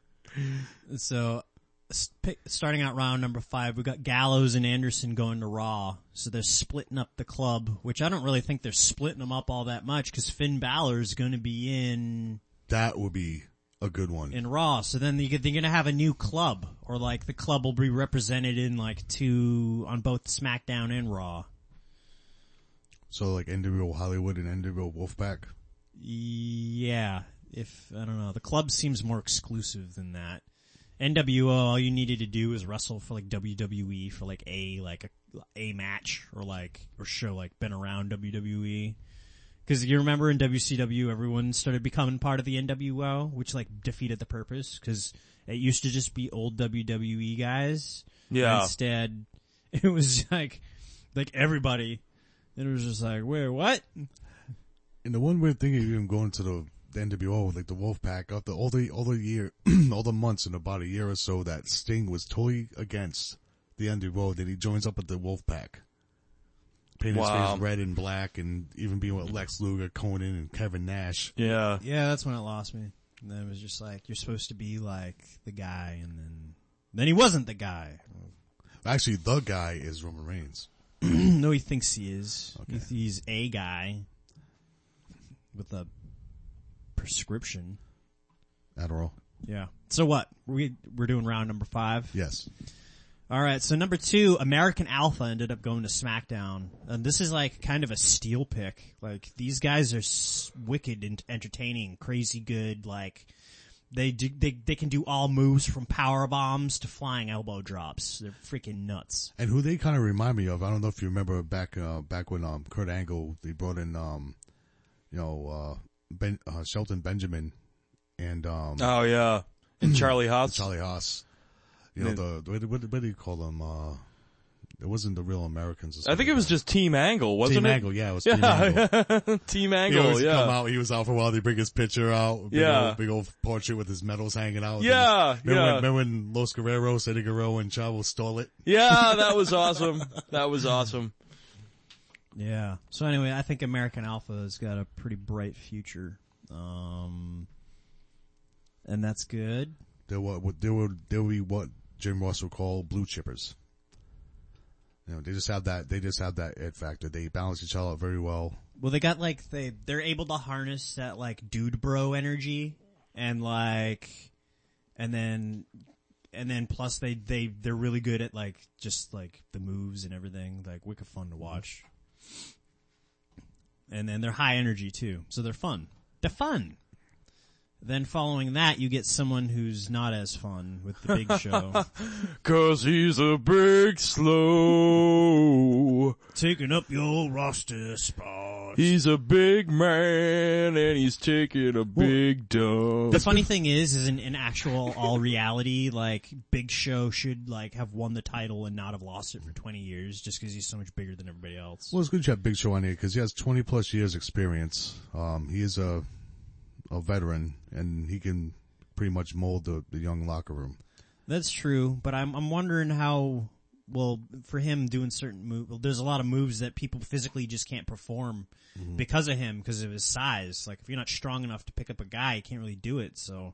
so s- pick, starting out round number five, we got Gallows and Anderson going to Raw. So they're splitting up the club, which I don't really think they're splitting them up all that much because Finn Balor's going to be in That would be a good one. in Raw. So then you they're gonna have a new club, or like the club will be represented in like two on both SmackDown and Raw. so like NWO Hollywood and NWO Wolfpack. Yeah, if I don't know, the club seems more exclusive than that. NWO, all you needed to do was wrestle for like WWE for like a like a a match or like or show like been around WWE. Because you remember in WCW, everyone started becoming part of the NWO, which like defeated the purpose. Because it used to just be old WWE guys. Yeah. Instead, it was like like everybody. And it was just like, wait, what? And the one weird thing of even going to the, the NWO, like the Wolfpack, after all the all the year, all the months in about a year or so that Sting was totally against the NWO, then he joins up with the Wolfpack. Painting his Wow. face red and black, and even being with Lex Luger, Konnan, and Kevin Nash. Yeah. Yeah, that's when it lost me. And then it was just like, you're supposed to be like the guy, and then, then he wasn't the guy. Actually, the guy is Roman Reigns. no, he thinks he is. Okay. He- He's a guy with a prescription. Adderall. Yeah. So what? We, we're doing round number five? Yes. Alright, so number two, American Alpha ended up going to SmackDown. And this is like kind of a steal pick. Like, these guys are s- wicked and entertaining, crazy good, like, they do, they, they can do all moves from power bombs to flying elbow drops. They're freaking nuts. And who they kind of remind me of, I don't know if you remember back, uh, back when, um, Kurt Angle, they brought in, um, you know, uh, Ben, uh, Shelton Benjamin and, um, Oh yeah. And Charlie Haas. Charlie Haas. You know, the, what, what, what do you call them? Uh, it wasn't the real Americans. I think it was just Team Angle, wasn't Team it? Angle, yeah, it was Team Angle. Yeah. Team He Angle, always yeah. come out, he was out for a while, they bring his picture out, big Yeah. old, big old portrait with his medals hanging out. Yeah, Remember, yeah. When, remember when Los Guerreros, Eddie Guerrero and Chavo stole it? Yeah, that was awesome. That was awesome. Yeah. So anyway, I think American Alpha has got a pretty bright future. Um, and that's good. Were, what- they were, they were what Jim Ross would call blue chippers. You know, they just have that, they just have that ed factor. They balance each other out very well. Well, they got like they they're able to harness that like dude bro energy and like and then and then plus they they they're really good at like just like the moves and everything like wicked fun to watch. And then they're high energy too, so they're fun. They're fun. Then following that, you get someone who's not as fun with the Big Show, Cause he's a big slow. taking up your roster spot. He's a big man and he's taking a big dump. The funny thing is, is in, in actual all reality, like Big Show should like have won the title and not have lost it for 20 years just because he's so much bigger than everybody else. Well, it's good you have Big Show on here because he has 20 plus years experience. Um, he is a, a veteran and he can pretty much mold the, the young locker room. That's true, but I'm I'm wondering how well for him doing certain moves. Well, there's a lot of moves that people physically just can't perform mm-hmm. because of him because of his size. Like if you're not strong enough to pick up a guy, you can't really do it. So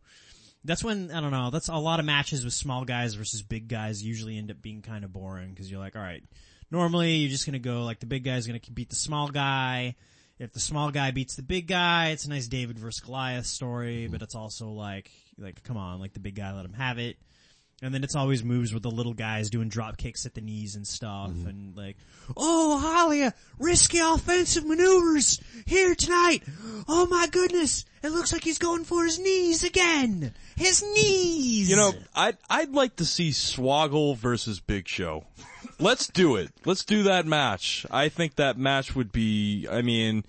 that's when I don't know. That's a lot of matches with small guys versus big guys usually end up being kind of boring because you're like, all right, normally you're just gonna go like the big guy's gonna beat the small guy. If the small guy beats the big guy, it's a nice David versus Goliath story, mm-hmm. but it's also like, like, come on, like the big guy let him have it. And then it's always moves with the little guys doing drop kicks at the knees and stuff mm-hmm. and like, oh, Halia, risky offensive maneuvers here tonight. Oh my goodness. It looks like he's going for his knees again. His knees. You know, I'd, I'd like to see Swoggle versus Big Show. Let's do it. Let's do that match. I think that match would be, I mean,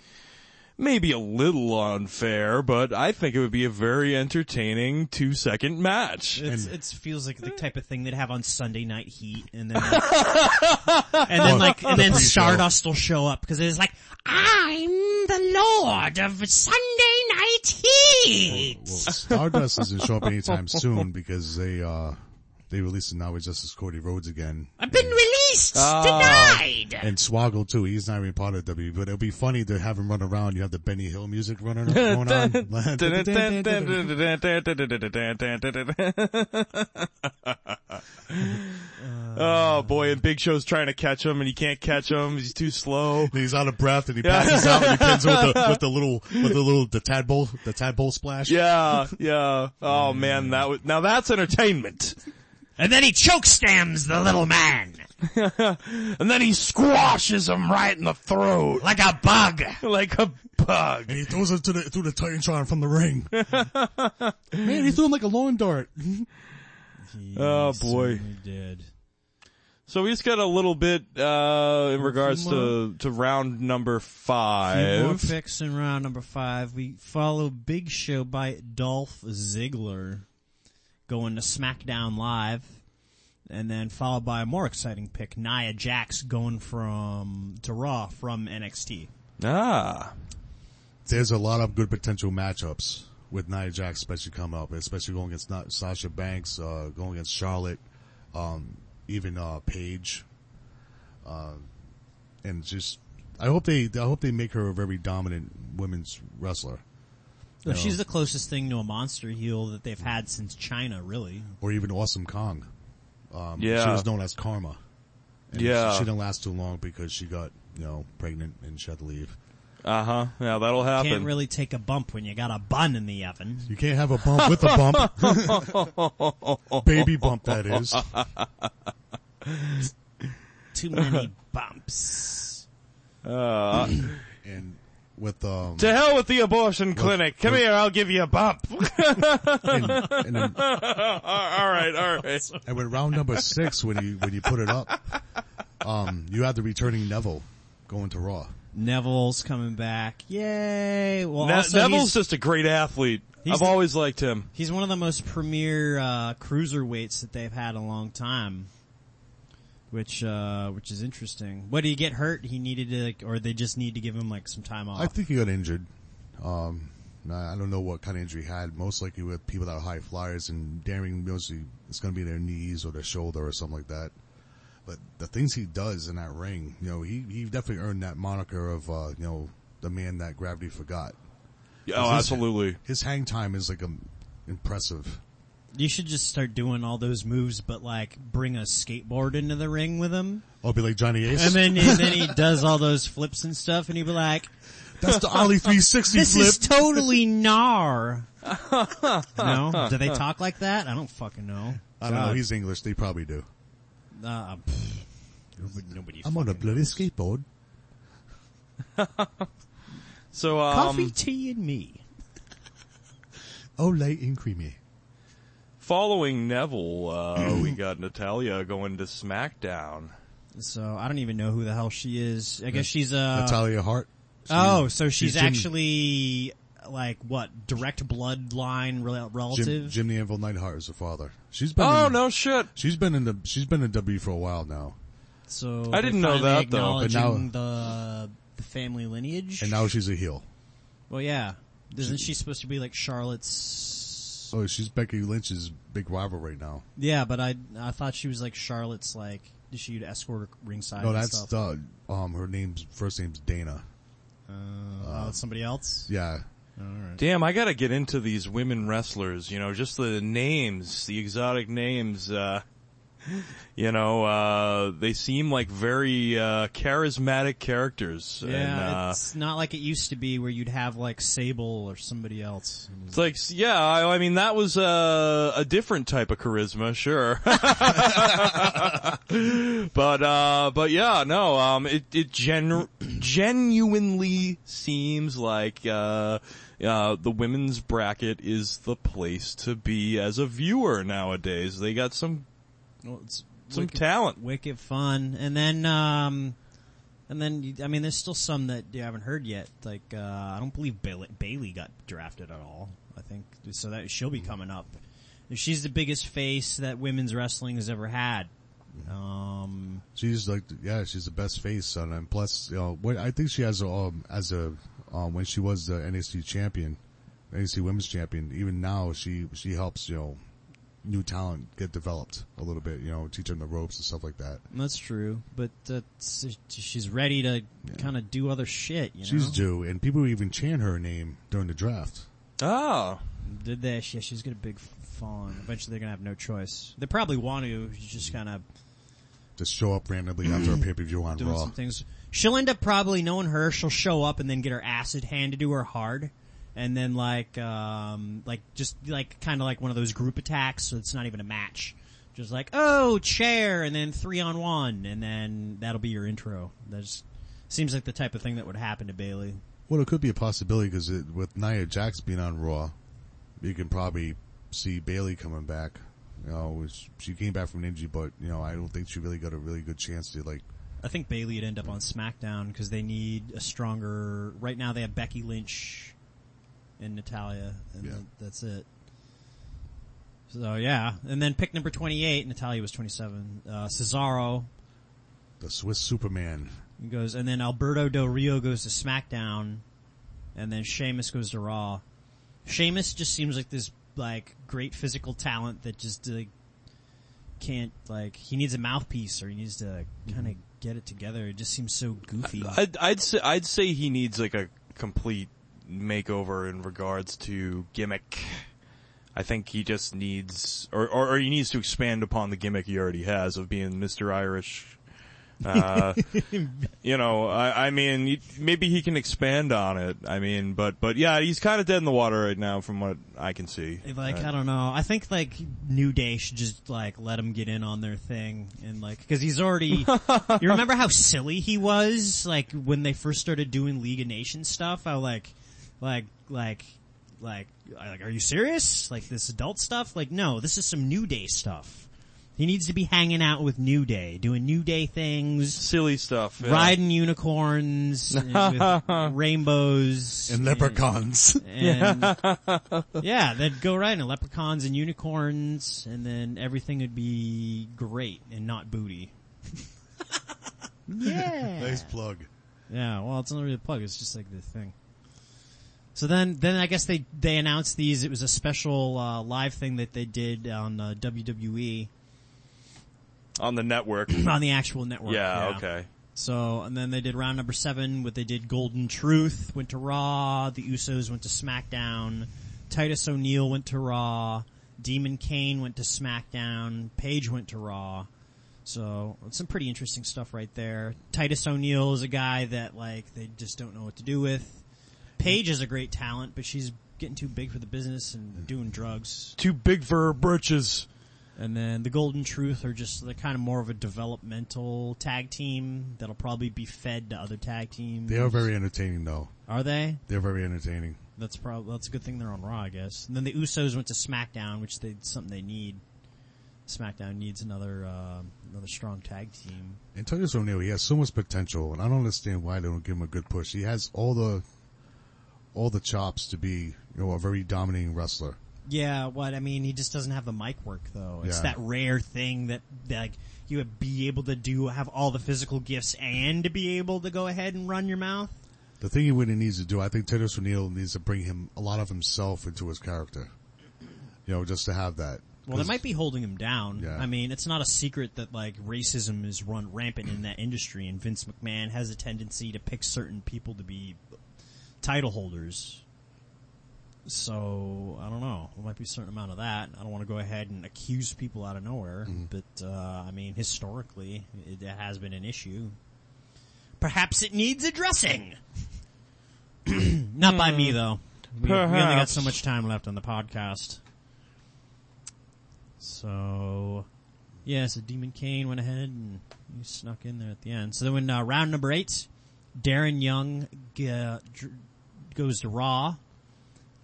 maybe a little unfair, but I think it would be a very entertaining two second match. It feels like the type of thing they'd have on Sunday Night Heat, and then, like, and then like, and then Stardust will show up because it's like, I'm the Lord of Sunday Night Heat. Well, Stardust doesn't show up anytime soon because they, uh, they released it now with Justice Cody Rhodes again. I've been released! Ah. Denied! And Swoggle too, he's not even part of WWE, but it'll be funny to have him run around, you have the Benny Hill music running going on. oh boy, and Big Show's trying to catch him and he can't catch him. He's too slow. And he's out of breath and he passes out and he pins with the, with the little, with the little, the tadpole, the tadpole splash. Yeah, yeah. Oh man, that was, now that's entertainment. And then he chokeslams the little man. And then he squashes him right in the throat Like a bug. like a bug. And he throws it to the, through the Titantron from the ring. Man, he threw him like a lawn dart. Oh boy. He did. So we just got a little bit, uh, in regards to, to round number Few more five. picks in round number five. We follow Big Show by Dolph Ziggler going to SmackDown Live. And then followed by a more exciting pick, Nia Jax going from, to Raw from NXT. Ah. There's a lot of good potential matchups with Nia Jax, especially coming up, especially going against Na- Sasha Banks, uh, going against Charlotte, um, even, uh, Paige. Uh, and just, I hope they, I hope they make her a very dominant women's wrestler. So She's the closest thing to a monster heel that they've had since Chyna, really. Or even Awesome Kong. Um, she was known as Karma. And Yeah. She, she didn't last too long because she got, you know, pregnant and she had to leave. Uh huh. Yeah, that'll happen. You can't really take a bump when you got a bun in the oven. You can't have a bump with a bump. Baby bump, that is. Too many bumps. Uh, And with, um, to hell with the abortion clinic. Come here, I'll give you a bump. and, and, then, all right, all right. and with round number six, when you, when you put it up, um, you had the returning Neville going to Raw. Neville's coming back. Yay! Well, Ne- also Neville's just a great athlete. He's I've the- always liked him. he's one of the most premier uh, cruiserweights that they've had a long time, which uh, which is interesting. What did he get hurt? He needed to, like, or they just need to give him like some time off. I think he got injured. Um, I I don't know what kind of injury he had. Most likely with people that are high flyers and daring mostly it's going to be their knees or their shoulder or something like that. But the things he does in that ring, you know, he, he definitely earned that moniker of, uh, you know, the man that gravity forgot. Oh, his- absolutely. His hang time is like um, impressive. You should just start doing all those moves, but like bring a skateboard into the ring with him, I'll be like Johnny Ace. and then and then he does all those flips and stuff, and he'd be like, That's the Ollie 360 "This flip. is totally gnar." no, do they talk like that? I don't fucking know. I don't know. He's English. They probably do. Uh, pff, nobody, nobody I'm on a fucking bloody knows. skateboard. So, um, Coffee, tea, and me. Oh, light and creamy. Following Neville, uh, we got Natalya going to SmackDown. So I don't even know who the hell she is. I guess she's uh Natalya Hart. Oh, so she's, Jim- actually like what direct bloodline rel- Jim, relative? Jim the Anvil Neidhart is the father. She's been. Oh in, no shit. She's been in the. She's been in W for a while now, So I didn't know that, though. But now- the the family lineage. and now she's a heel. well, yeah, isn't she supposed to be like Charlotte's? Oh, she's Becky Lynch's big rival right now. Yeah, but I I thought she was like Charlotte's like. Did she escort her ringside? No, and that's stuff? the. Um, her name's first name's Dana. Uh, oh, it's somebody else. Yeah, Damn, I gotta get into these women wrestlers, you know, just the names, the exotic names, uh, you know, uh, they seem like very, uh, charismatic characters. Yeah, and, uh, it's not like it used to be where you'd have like Sable or somebody else. It's like, yeah, I, I mean, that was uh, a different type of charisma, sure. but, uh, but yeah, no, um, it, it gen- genuinely seems like, uh, uh, the women's bracket is the place to be as a viewer nowadays. They got some, Well, it's some wicked, talent. wicked fun, and then um, and then you- I mean, there's still some that you haven't heard yet. Like uh, I don't believe Bayley, Bayley got drafted at all. I think so that she'll be coming up. She's the biggest face that women's wrestling has ever had. Um, she's like, yeah, she's the best face, and, and plus, you know, what I think she has um as a um when she was the NXT champion, NXT Women's Champion. Even now, she she helps you know new talent get developed a little bit. You know, teach them the ropes and stuff like that. That's true, but that's, she's ready to kind of do other shit. You know? She's due, and people even chant her name during the draft. Oh, Did they? Yeah, she's got a big following. Eventually, they're gonna have no choice. They probably want to just kind of Just show up randomly after a pay per view on doing Raw. some things. She'll end up probably knowing her. She'll show up and then get her acid handed to her hard, and then like, um, like just like kind of like one of those group attacks. So it's not even a match. Just like oh chair, and then three on one, and then that'll be your intro. That just seems like the type of thing that would happen to Bayley. Well, it could be a possibility because with Nia Jax being on Raw, you can probably see Bayley coming back. You know, which- she came back from an injury, but you know, I don't think she really got a really good chance to like. I think Bayley would end up on SmackDown because they need a stronger. Right now, they have Becky Lynch and Natalya, and Yeah. th- that's it. So yeah, and then pick number twenty-eight. Natalya was twenty-seven. Uh, Cesaro The Swiss Superman. goes, and then Alberto Del Rio goes to SmackDown, and then Sheamus goes to Raw. Sheamus just seems like this like great physical talent that just like can't like he needs a mouthpiece or he needs to kind of get it together. It just seems so goofy. I'd, I'd say I'd say he needs like a complete makeover in regards to gimmick. I think he just needs, or, or, or he needs to expand upon the gimmick he already has of being Mr. Irish. Uh, you know, I, I mean, maybe he can expand on it. I mean, but, but yeah, he's kind of dead in the water right now from what I can see. Like Uh, I don't know. I think like New Day should just like let him get in on their thing and like because he's already. you remember how silly he was like when they first started doing League of Nations stuff? How like, like, like, like, like, are you serious? Like this adult stuff? Like no, this is some New Day stuff. He needs to be hanging out with New Day, doing New Day things, silly stuff. yeah. riding unicorns with rainbows And leprechauns. and yeah, they'd go right in leprechauns and unicorns, and then everything would be great and not booty. yeah, nice plug. yeah. Well, it's not really a plug; it's just like the thing. So then, then I guess they they announced these. It was a special uh, live thing that they did on uh, WWE on the network. on the actual network. yeah, okay. So, and then they did round number seven, what they did Golden Truth went to Raw, the Usos went to SmackDown, Titus O'Neil went to Raw, Demon Kane went to SmackDown, Paige went to Raw. So, some pretty interesting stuff right there. Titus O'Neil is a guy that like, they just don't know what to do with. Paige is a great talent, but she's getting too big for the business and doing drugs. Too big for her britches. And then the Golden Truth are just the kind of more of a developmental tag team that'll probably be fed to other tag teams. They are very entertaining though. Are they? They're very entertaining. That's probably that's a good thing they're on Raw, I guess. And then the Usos went to SmackDown, which they something they need. SmackDown needs another uh, another strong tag team. And Titus O'Neil, he has so much potential, and I don't understand why they don't give him a good push. He has all the, all the chops to be, you know, a very dominating wrestler. Yeah, what I mean, he just doesn't have the mic work though. It's Yeah. that rare thing that, that like you would be able to do, have all the physical gifts and to be able to go ahead and run your mouth. The thing he really needs to do, I think Titus O'Neil needs to bring him a lot of himself into his character. You know, just to have that. Well, that might be holding him down. Yeah. I mean, it's not a secret that like racism is run rampant in that industry, and Vince McMahon has a tendency to pick certain people to be title holders. So I don't know. There might be a certain amount of that. I don't want to go ahead and accuse people out of nowhere, but uh, I mean, historically, it, it has been an issue. Perhaps it needs addressing. not by me though. We, we only got so much time left on the podcast. So, yeah, so Demon Kane went ahead and he snuck in there at the end. So then when uh, round number eight, Darren Young uh, goes to Raw,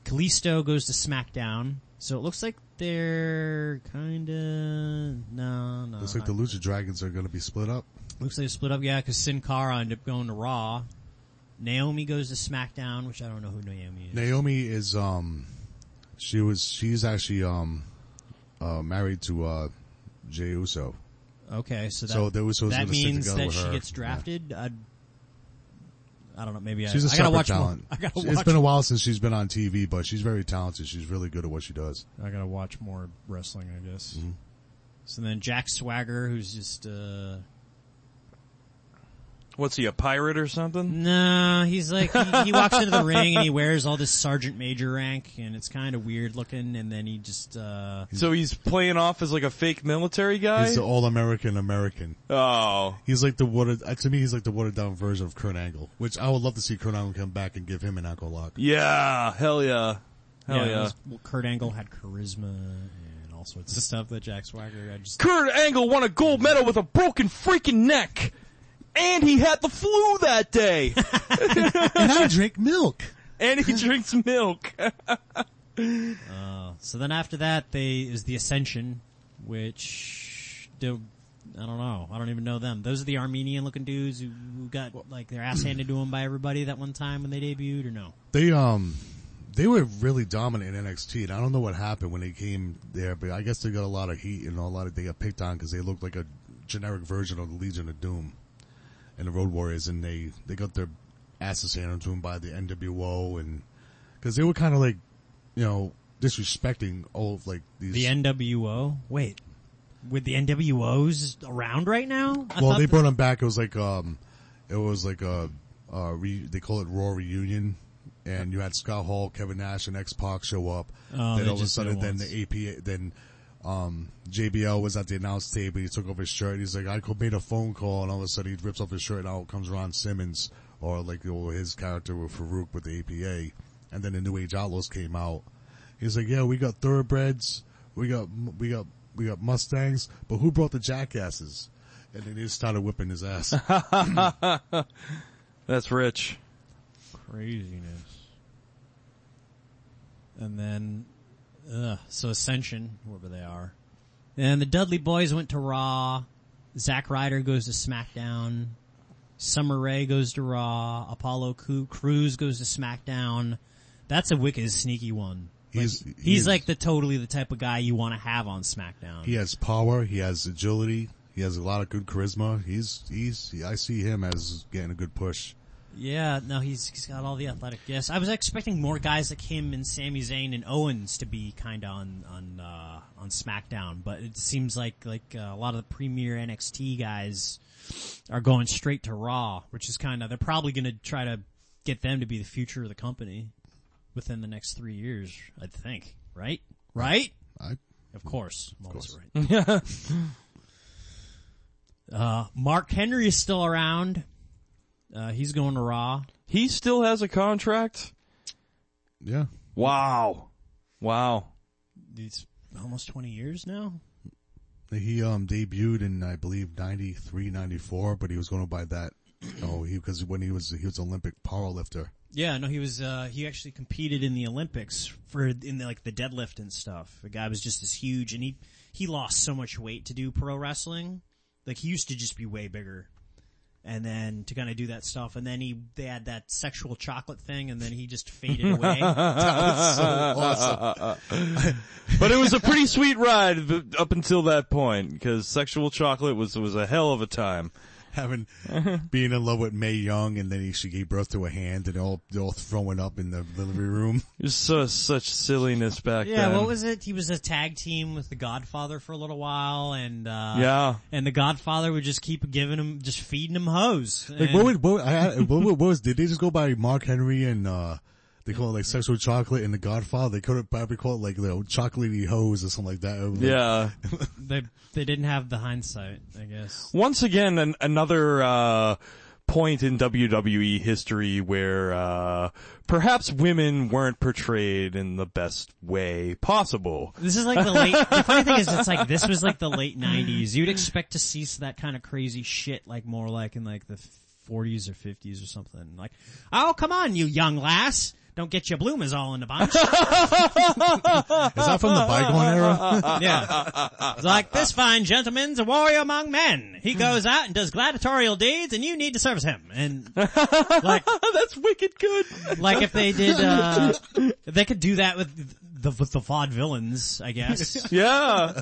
Kalisto goes to SmackDown. So it looks like they're kinda, no, no. Looks like the Lucha Dragons are going to be split up. looks like they split up, yeah, cause Sin Cara ended up going to Raw. Naomi goes to SmackDown, which I don't know who Naomi is. Naomi is, um, she was, she's actually, um, uh, married to, uh, Jey Uso. Okay, so that, So that means that she her. gets drafted. I'd, I don't know. Maybe She's I, a I gotta watch talent. more. I gotta It's watch. been a while since she's been on TV, but she's very talented. She's really good at what she does. I gotta watch more wrestling. I guess. Mm-hmm. So then Jack Swagger, who's just uh What's he, a pirate or something? No, he's like he, he walks into the ring and he wears all this sergeant major rank, and it's kind of weird looking. And then he just uh So he's playing off as like a fake military guy? He's the all-American American. oh. He's like the watered, uh, to me, he's like the watered down version of Kurt Angle, which I would love to see Kurt Angle come back and give him an ankle lock. Yeah, hell yeah. Hell yeah. it was- well, Kurt Angle had charisma and all sorts of stuff that Jack Swagger. I just Kurt Angle won a gold medal with a broken freaking neck. And he had the flu that day. and I drink milk. and he drinks milk. Uh, so then after that, they is the Ascension, which do, I don't know. I don't even know them. Those are the Armenian looking dudes who, who got like their ass handed to them by everybody that one time when they debuted, or no? They, um, they were really dominant in NXT, and I don't know what happened when they came there, but I guess they got a lot of heat and a lot of, they got picked on because they looked like a generic version of the Legion of Doom and the Road Warriors, and they, they got their asses handed to them by the NWO, and, cause they were kind of like, you know, disrespecting all of like these. The NWO. Wait, with the NWOs around right now? I well, they brought them back. It was like um, it was like a, uh, re, they call it Raw reunion, and you had Scott Hall, Kevin Nash, and X Pac show up. Oh, then all of a just did it sudden, then the APA, then um, JBL was at the announce table. He took off his shirt. He's like, I co- made a phone call, and all of a sudden he rips off his shirt, and out comes Ron Simmons, or like or his character with Faarooq with the APA, and then the New Age Outlaws came out. He's like, yeah, we got thoroughbreds, we got we got we got Mustangs, but who brought the jackasses? And then he just started whipping his ass. That's rich. craziness. And then, uh, so Ascension, wherever they are. And the Dudley Boyz went to Raw. Zack Ryder goes to SmackDown. Summer Rae goes to Raw. Apollo Crews goes to SmackDown. That's a wicked sneaky one. Like, He's- he's, he like the totally the type of guy you want to have on SmackDown. he has power, he has agility, he has a lot of good charisma. He's he's I see him as getting a good push. Yeah, no, he's he's got all the athletic. Yes, I was expecting more guys like him and Sami Zayn and Owens to be kind of on on uh, on SmackDown, but it seems like like uh, a lot of the premier NXT guys are going straight to Raw, which is kind of they're probably going to try to get them to be the future of the company within the next three years. I think, right? Right? I Of course, I'm always course. right. uh, Mark Henry is still around. Uh, he's going to Raw. He still has a contract? yeah. Wow. Wow. It's almost 20 years now. He um debuted in I believe 93, 94, but he was going to buy that. Oh, he because when he was he was Olympic powerlifter. Yeah, no, he was, uh, he actually competed in the Olympics for, in the, like the deadlift and stuff. The guy was just as huge and he, he lost so much weight to do pro wrestling. Like he used to just be way bigger. And then to kind of do that stuff, and then he they had that sexual chocolate thing, and then he just faded away. so awesome. But it was a pretty sweet ride up until that point because sexual chocolate was was a hell of a time. Having being in love with Mae Young, and then he, she gave birth to a hand, and all they're all throwing up in the delivery room. It was so such silliness back Yeah, then. what was it? He was a tag team with the Godfather for a little while, and uh, Yeah. and the Godfather would just keep giving him, just feeding him hoes. Like And- what, would, what, I, what, what was did they just go by Mark Henry and uh they call it like sexual chocolate in the Godfather? They could have probably call it like you know, chocolatey hoes or something like that. Like- Yeah. they they didn't have the hindsight, I guess. Once again, an, another uh, point in WWE history where uh, perhaps women weren't portrayed in the best way possible. This is like the late. the funny thing is, it's like this was like the late '90s. You'd expect to see that kind of crazy shit, like more like in like the 40s or 50s or something. Like, oh come on, you young lass. Don't get your bloomers all in the bunch. Is that from the bygone era? Yeah. It's like, this fine gentleman's a warrior among men. He goes out and does gladiatorial deeds and you need to service him. And like, That's wicked good. like if they did, uh, if they could do that with the the vaudevillains, I guess. Yeah.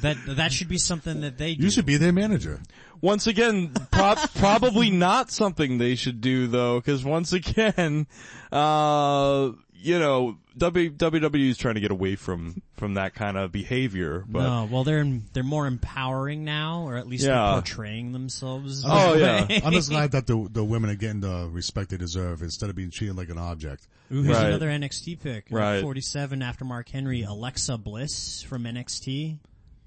that that should be something that they do. You should be their manager. Once again, pro- probably not something they should do though, because once again, uh, you know, WWE is trying to get away from from that kind of behavior. But no, well they're they're more empowering now, or at least Yeah. they're portraying themselves. Oh, that yeah. way. I'm just glad that the the women are getting the respect they deserve instead of being treated like an object. Ooh, here's Right. another NXT pick. Uh, Right. 47 after Mark Henry, Alexa Bliss from NXT.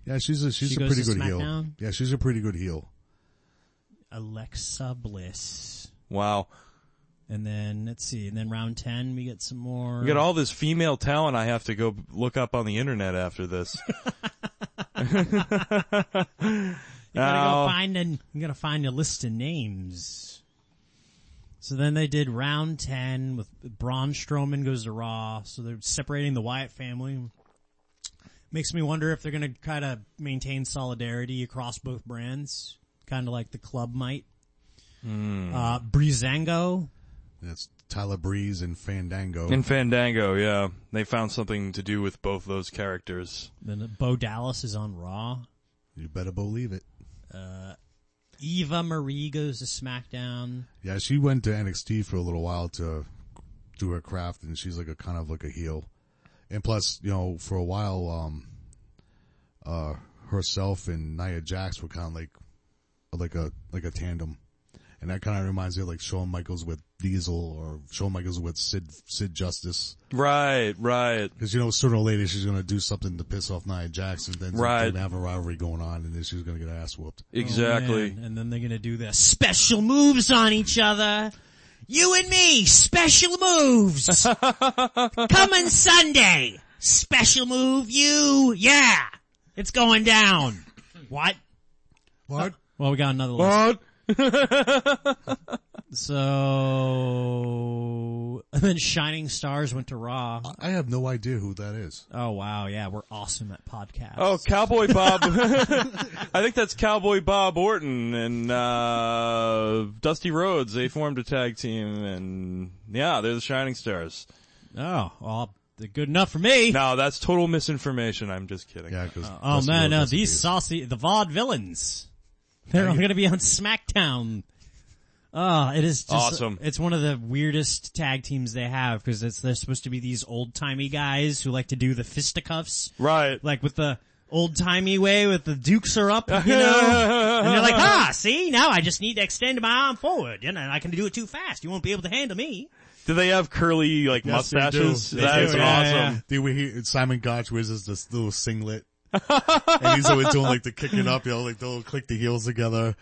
Yeah, she's a she's She a pretty to good heel. Yeah, she's a pretty good heel. Alexa Bliss. wow, And then let's see, and then round 10 we get some more. we got all this female talent. I have to go look up on the internet after this. You gotta go find an, you gotta find a list of names. So then they did round 10 with Braun Strowman goes to Raw. So they're separating the Wyatt family. Makes me wonder if they're gonna try to maintain solidarity across both brands. Kinda like the club might. Uh, Breezango. That's Tyler Breeze and Fandango. In Fandango, yeah, they found something to do with both those characters. Then Bo Dallas is on Raw. you better believe it. Eva Marie goes to SmackDown. Yeah, she went to NXT for a little while to do her craft, and she's like a kind of like a heel. And plus, you know, for a while, um, uh, herself and Nia Jax were kind of like, like a like a tandem, and that kind of reminds me of like Shawn Michaels with Diesel or Shawn Michaels with Sid Sid Justice. Right, right. Because you know, sooner or later she's gonna do something to piss off Nia Jackson, then Right. they're gonna have a rivalry going on, and then she's gonna get ass whooped. Oh, exactly. Oh. And then they're gonna do the special moves on each other. You and me, special moves. Coming Sunday. Special move, you. Yeah. It's going down. What? What? Well, we got another list. What? So, and then Shining Stars went to Raw. I have no idea who that is. Oh wow, yeah, we're awesome at podcasts. Oh, Cowboy Bob. I think that's Cowboy Bob Orton and uh Dusty Rhodes. They formed a tag team, and yeah, they're the Shining Stars. oh, well, they're good enough for me. No, that's total misinformation. I'm just kidding. Yeah, because Oh man, no, these saucy, the Vaude villains. They're going to be on SmackDown. Oh, it is just, Awesome. It's one of the weirdest tag teams they have because it's, they're supposed to be these old timey guys who like to do the fisticuffs, Right. like with the old timey way with the dukes are up, you know? and they're like, ah, see, now I just need to extend my arm forward, you know, and I can do it too fast. You won't be able to handle me. Do they have curly like Yes, mustaches? That is They do, yeah, awesome. yeah. Dude, we hear Simon Gotch wears this, this little singlet. and he's always doing like the kicking up, you know, like they'll click the heels together.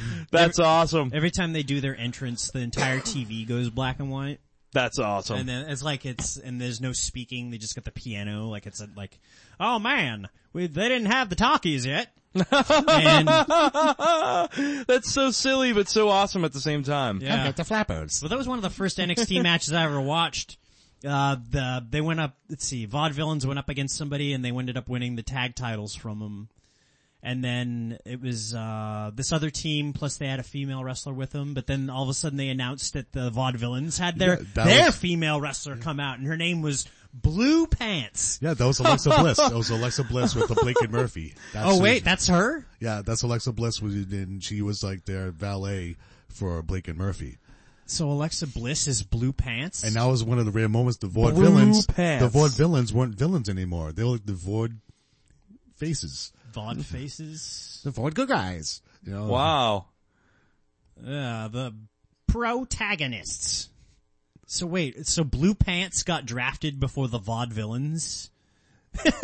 That's awesome. Every time they do their entrance, the entire TV goes black and white. That's awesome. And then it's like it's and there's no speaking. They just got the piano. Like it's a, like, oh man, we they didn't have the talkies yet. and That's so silly, but so awesome at the same time. yeah, the flappers. well, that was one of the first NXT matches I ever watched. Uh, the they went up. Let's see, Vaudevillains went up against somebody, and they ended up winning the tag titles from them. And then it was uh this other team, plus they had a female wrestler with them. But then all of a sudden they announced that the Vaudevillains had their Yeah, their was- female wrestler come out, and her name was Blue Pants. Yeah, that was Alexa Bliss. That was Alexa Bliss with the Blake and Murphy. That's Oh who- wait, that's her. yeah, that's Alexa Bliss and she was like their valet for Blake and Murphy. So Alexa Bliss is Blue Pants. And that was one of the rare moments the Vaude Blue villains, pants. the Vaude villains weren't villains anymore. They were like the Vaude faces. Vaude faces. The Ford Good Guys. You know? Wow. Uh, the protagonists. So wait, so Blue Pants got drafted before the Vaudevillains?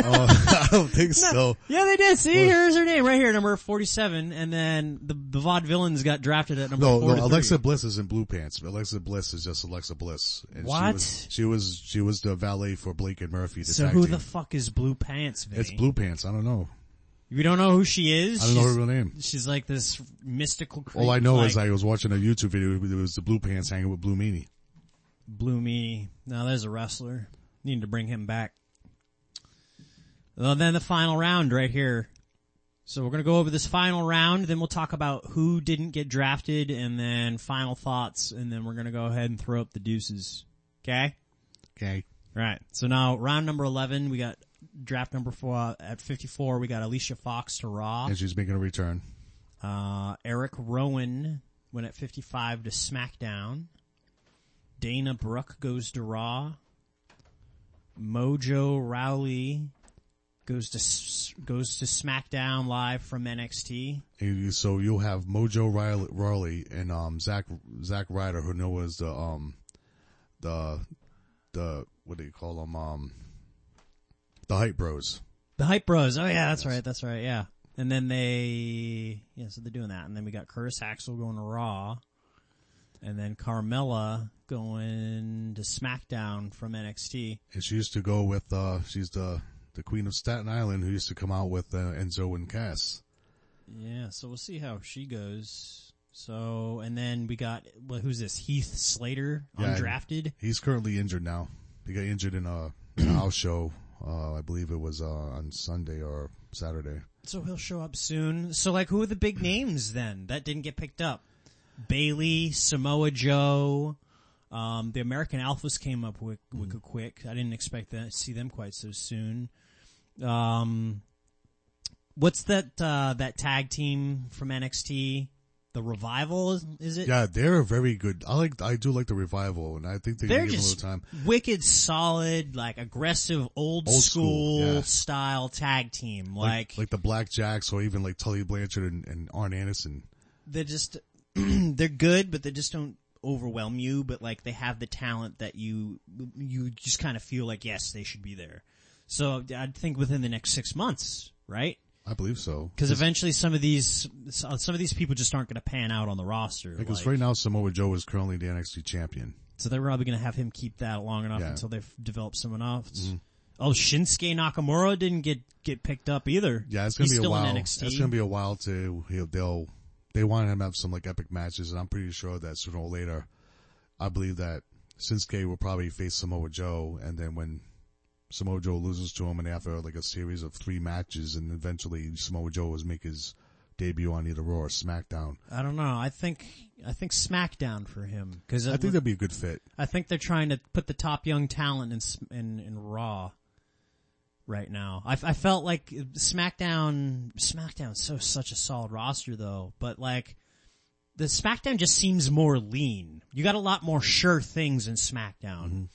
Oh, I don't think so. Yeah, they did. See, here's her name right here, number 47, and then the, the Vaudevillains got drafted at number No, no, Alexa Bliss is in Blue Pants. Alexa Bliss is just Alexa Bliss. And What? She was, she was, she was the valet for Blake and Murphy. So who team. the fuck is Blue Pants, Vinny? It's Blue Pants. I don't know. You don't know who she is? I don't know she's, her real name. she's like this mystical creature. All I know like, is I was watching a YouTube video. It was the Blue Pants hanging with Blue Meanie. Blue Meanie. Now there's a wrestler. Need to bring him back. Well, then the final round right here. So we're gonna go over this final round, then we'll talk about who didn't get drafted, and then final thoughts, and then we're gonna go ahead and throw up the deuces. Okay? Okay. Right. So now round number 11, we got draft number four at 54. We got Alicia Fox to Raw. And she's making a return. Uh, Eric Rowan went at 55 to SmackDown. Dana Brooke goes to Raw. Mojo Rawley goes to goes to SmackDown live from NXT. So you'll have Mojo Riley, and um Zack Zack Ryder, who know as the um the the what do you call them um the hype bros. The Hype Bros. Oh yeah, that's right. That's right. Yeah. And then they, yeah, so they're doing that. And then we got Curtis Axel going to Raw. And then Carmella going to SmackDown from NXT. And she used to go with uh she's the the queen of Staten Island who used to come out with uh, Enzo and Cass. Yeah, so we'll see how she goes. So, and then we got, well, who's this? Heath Slater, Yeah. undrafted. He's currently injured now. He got injured in a, in a house show. Uh, I believe it was uh, on Sunday or Saturday. So he'll show up soon. So like, who are the big names then that didn't get picked up? Bayley, Samoa Joe, um, the American Alphas came up wick, wicked quick. I didn't expect that see them quite so soon. Um, what's that uh, that tag team from NXT? The Revival is, is it? Yeah, they're very good. I like, I do like the revival, and I think they're, They're gonna give a just little time. wicked solid, like aggressive, old, Old school, school, yeah. style tag team. Like, Like, like the Black Jacks, or even like Tully Blanchard and, and Arn Anderson. they're just they're good, but they just don't overwhelm you. But like they have the talent that you you just kind of feel like yes, they should be there. So I think within the next six months, right? I believe so. Because eventually some of these some of these people just aren't going to pan out on the roster. Because like- right now Samoa Joe is currently the NXT champion. So they're probably going to have him keep that long enough Yeah. until they've developed someone else. Mm-hmm. Oh, Shinsuke Nakamura didn't get get picked up either. Yeah, it's gonna He's be a while. in NXT. It's gonna be a while to he'll, they'll they want him to have some like epic matches, and I'm pretty sure that sooner or later, I believe that Shinsuke will probably face Samoa Joe, and then when Samoa Joe loses to him, and after like a series of three matches, and eventually Samoa Joe will make his debut on either Raw or SmackDown. I don't know. I think I think SmackDown for him because I think that'd be a good fit. I think they're trying to put the top young talent in in, in Raw right now. I, I felt like SmackDown SmackDown's so such a solid roster though, but like the SmackDown just seems more lean. You got a lot more sure things in SmackDown. And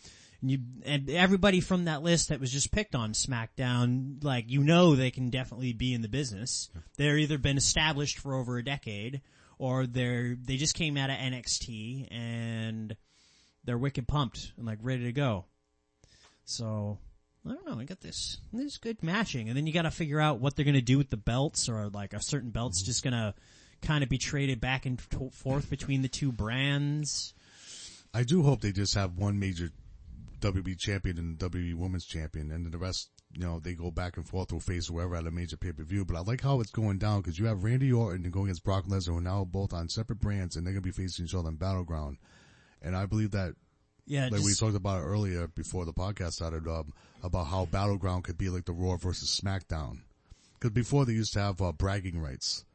you and everybody from that list that was just picked on SmackDown, like you know they can definitely be in the business. They're either been established for over a decade or they're they just came out of NXT and they're wicked pumped and like ready to go. So I don't know. I got this. This good matching, and then you got to figure out what they're gonna do with the belts, or like a certain belts mm-hmm. just gonna kind of be traded back and forth between the two brands. I do hope they just have one major WB champion and WB women's champion, and then the rest, you know, they go back and forth or face whoever at a major pay per view. But I like how it's going down because you have Randy Orton going against Brock Lesnar, who are now both on separate brands, and they're gonna be facing each other in Battleground. And I believe that, Yeah, like we talked about earlier before the podcast started, um, about how Battleground could be like the Raw versus SmackDown. Because before they used to have uh, bragging rights.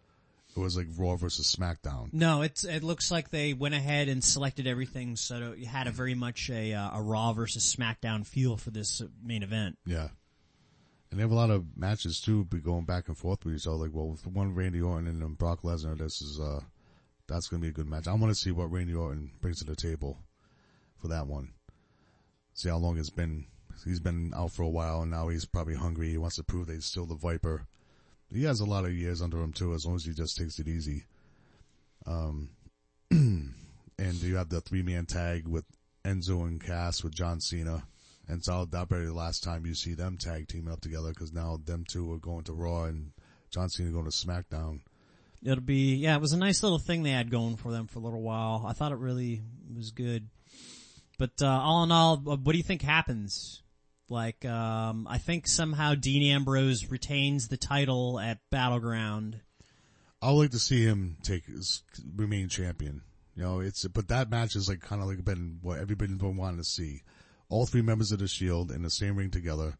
It was like Raw versus SmackDown. No, it's it looks like they went ahead and selected everything, so it had a very much a uh, a Raw versus SmackDown feel for this uh, main event. Yeah. And they have a lot of matches too, be going back and forth with each other. Like, well, with one Randy Orton and then Brock Lesnar, this is, uh, that's gonna be a good match. I want to see what Randy Orton brings to the table for that one. See how long it's been. He's been out for a while and now he's probably hungry. He wants to prove that he's still the Viper. He has a lot of years under him too, as long as he just takes it easy. Um, and you have the three man tag with Enzo and Cass with John Cena. And so that'll be the last time you see them tag teaming up together because now them two are going to Raw and John Cena going to SmackDown. It'll be yeah, it was a nice little thing they had going for them for a little while. I thought it really was good. But uh, all in all, what do you think happens? Like, um, I think somehow Dean Ambrose retains the title at Battleground. I would like to see him take his, remain champion. You know, it's but that match is like kind of like been what everybody's been wanting to see. All three members of the Shield in the same ring together.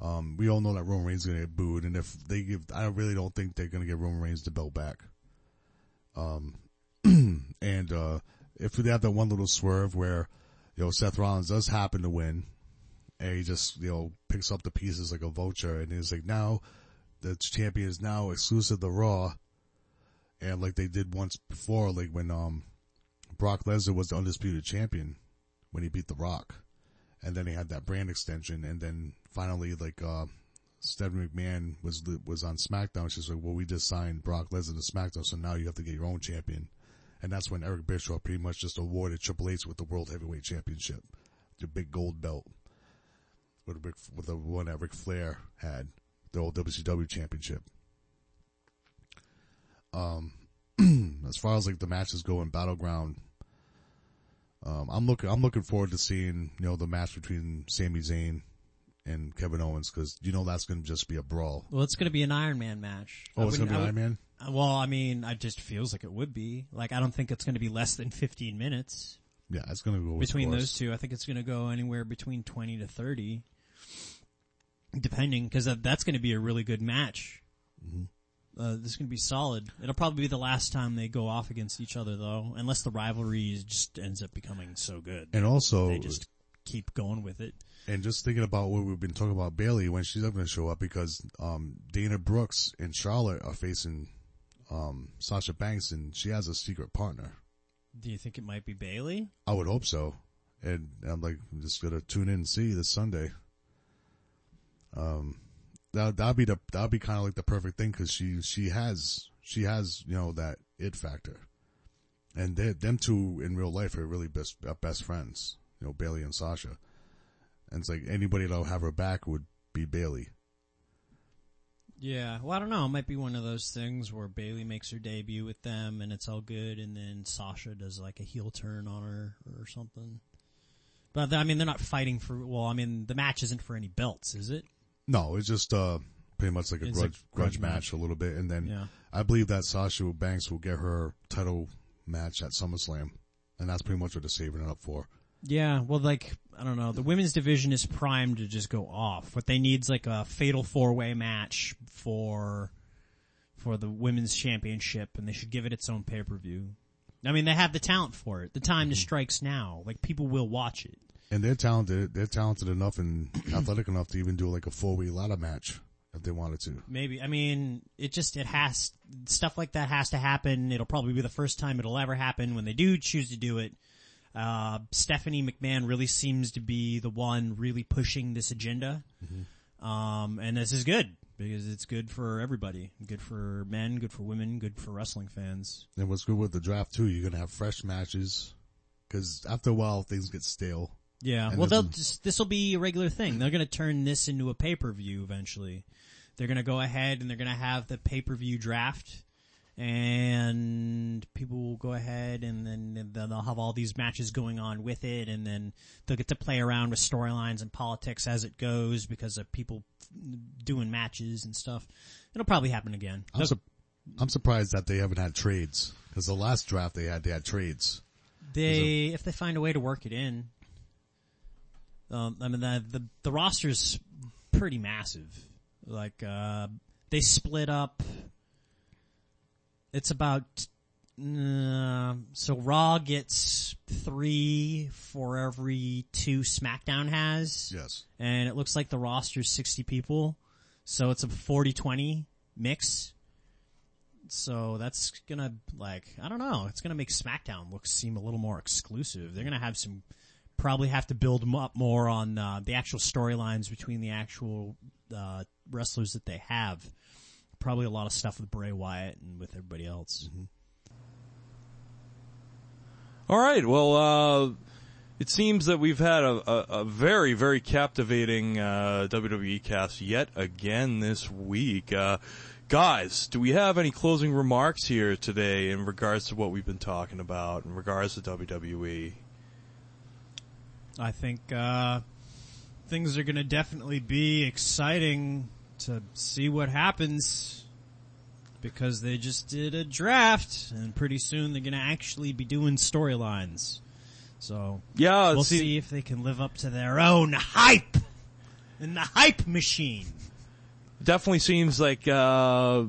Um, we all know that Roman Reigns is going to get booed, and if they give, I really don't think they're going to get Roman Reigns the belt back. Um, and uh, if they have that one little swerve where, you know, Seth Rollins does happen to win, and he just you know picks up the pieces like a vulture, and he's like, now the champion is now exclusive to Raw, and like they did once before, like when um Brock Lesnar was the undisputed champion when he beat The Rock, and then he had that brand extension, and then finally like uh Stephanie McMahon was was on SmackDown. She's like, well, we just signed Brock Lesnar to SmackDown, so now you have to get your own champion. And that's when Eric Bischoff pretty much just awarded Triple H with the World Heavyweight Championship, the big gold belt, with, Ric, with the one that Ric Flair had, the old WCW Championship. Um, as far as like the matches go in Battleground, um, I'm looking, I'm looking forward to seeing, you know, the match between Sami Zayn and Kevin Owens because you know that's going to just be a brawl. Well, it's going to be an Iron Man match. Oh, I it's going to be Iron Man. Well, I mean, it just feels like it would be. Like, I don't think it's going to be less than 15 minutes Yeah, it's going to go between course. those two. I think it's going to go anywhere between 20 to 30, depending, because that's going to be a really good match. Mm-hmm. Uh, this is going to be solid. It'll probably be the last time they go off against each other, though, unless the rivalry just ends up becoming so good. And also, they just keep going with it. and just thinking about what we've been talking about Bayley when she's not going to show up because um, Dana Brooks and Charlotte are facing um, Sasha Banks, and she has a secret partner. Do you think it might be Bayley? I would hope so. And I'm like, I'm just gonna tune in and see this Sunday. Um, that that'd be the that'd be kind of like the perfect thing because she she has she has you know that it factor, and they them two in real life are really best best friends. You know, Bayley and Sasha, and it's like anybody that'll have her back would be Bayley. Yeah, well, I don't know. It might be one of those things where Bayley makes her debut with them and it's all good, and then Sasha does like a heel turn on her or something. But I mean, they're not fighting for. Well, I mean, the match isn't for any belts, is it? No, it's just uh pretty much like a grudge grudge grudge match, match. a little bit, and then Yeah. I believe that Sasha Banks will get her title match at SummerSlam, and that's pretty much what they're saving it up for. Yeah. Well, like I don't know. The women's division is primed to just go off. What they need is like a fatal four way match for for the women's championship, and they should give it its own pay per view. I mean, they have the talent for it. The time to mm-hmm. strikes now. Like people will watch it. And they're talented. They're talented enough and athletic enough to even do like a four way ladder match if they wanted to. Maybe. I mean, it just, it has, stuff like that has to happen. It'll probably be the first time it'll ever happen when they do choose to do it. Uh, Stephanie McMahon really seems to be the one really pushing this agenda. Um, and this is good because it's good for everybody. Good for men, good for women, good for wrestling fans. And what's good with the draft too, you're gonna have fresh matches. Cause after a while things get stale. Yeah. And well, they'll just, this will be a regular thing. They're going to turn this into a pay-per-view eventually. They're going to go ahead and they're going to have the pay-per-view draft and people will go ahead and then they'll have all these matches going on with it and then they'll get to play around with storylines and politics as it goes because of people doing matches and stuff. It'll probably happen again. I'm, su- I'm surprised that they haven't had trades. Cause the last draft they had, they had trades. They, if they find a way to work it in, um, I mean the, the the roster's pretty massive. Like uh, they split up. It's about uh, so Raw gets three for every two SmackDown has, Yes. and it looks like the roster's sixty people, so it's a 40-20 mix. So that's gonna like I don't know. It's gonna make SmackDown look seem a little more exclusive. They're gonna have some probably have to build up more on uh, the actual storylines between the actual uh, wrestlers that they have. Probably a lot of stuff with Bray Wyatt and with everybody else. All right. Well, uh, it seems that we've had a, a, a very, very captivating uh, WWE cast yet again this week. Uh, guys, do we have any closing remarks here today in regards to what we've been talking about in regards to? WWE? I think uh, things are going to definitely be exciting to see what happens because they just did a draft and pretty soon they're going to actually be doing storylines. So Yeah, we'll se- see if they can live up to their own hype in the hype machine. definitely seems like uh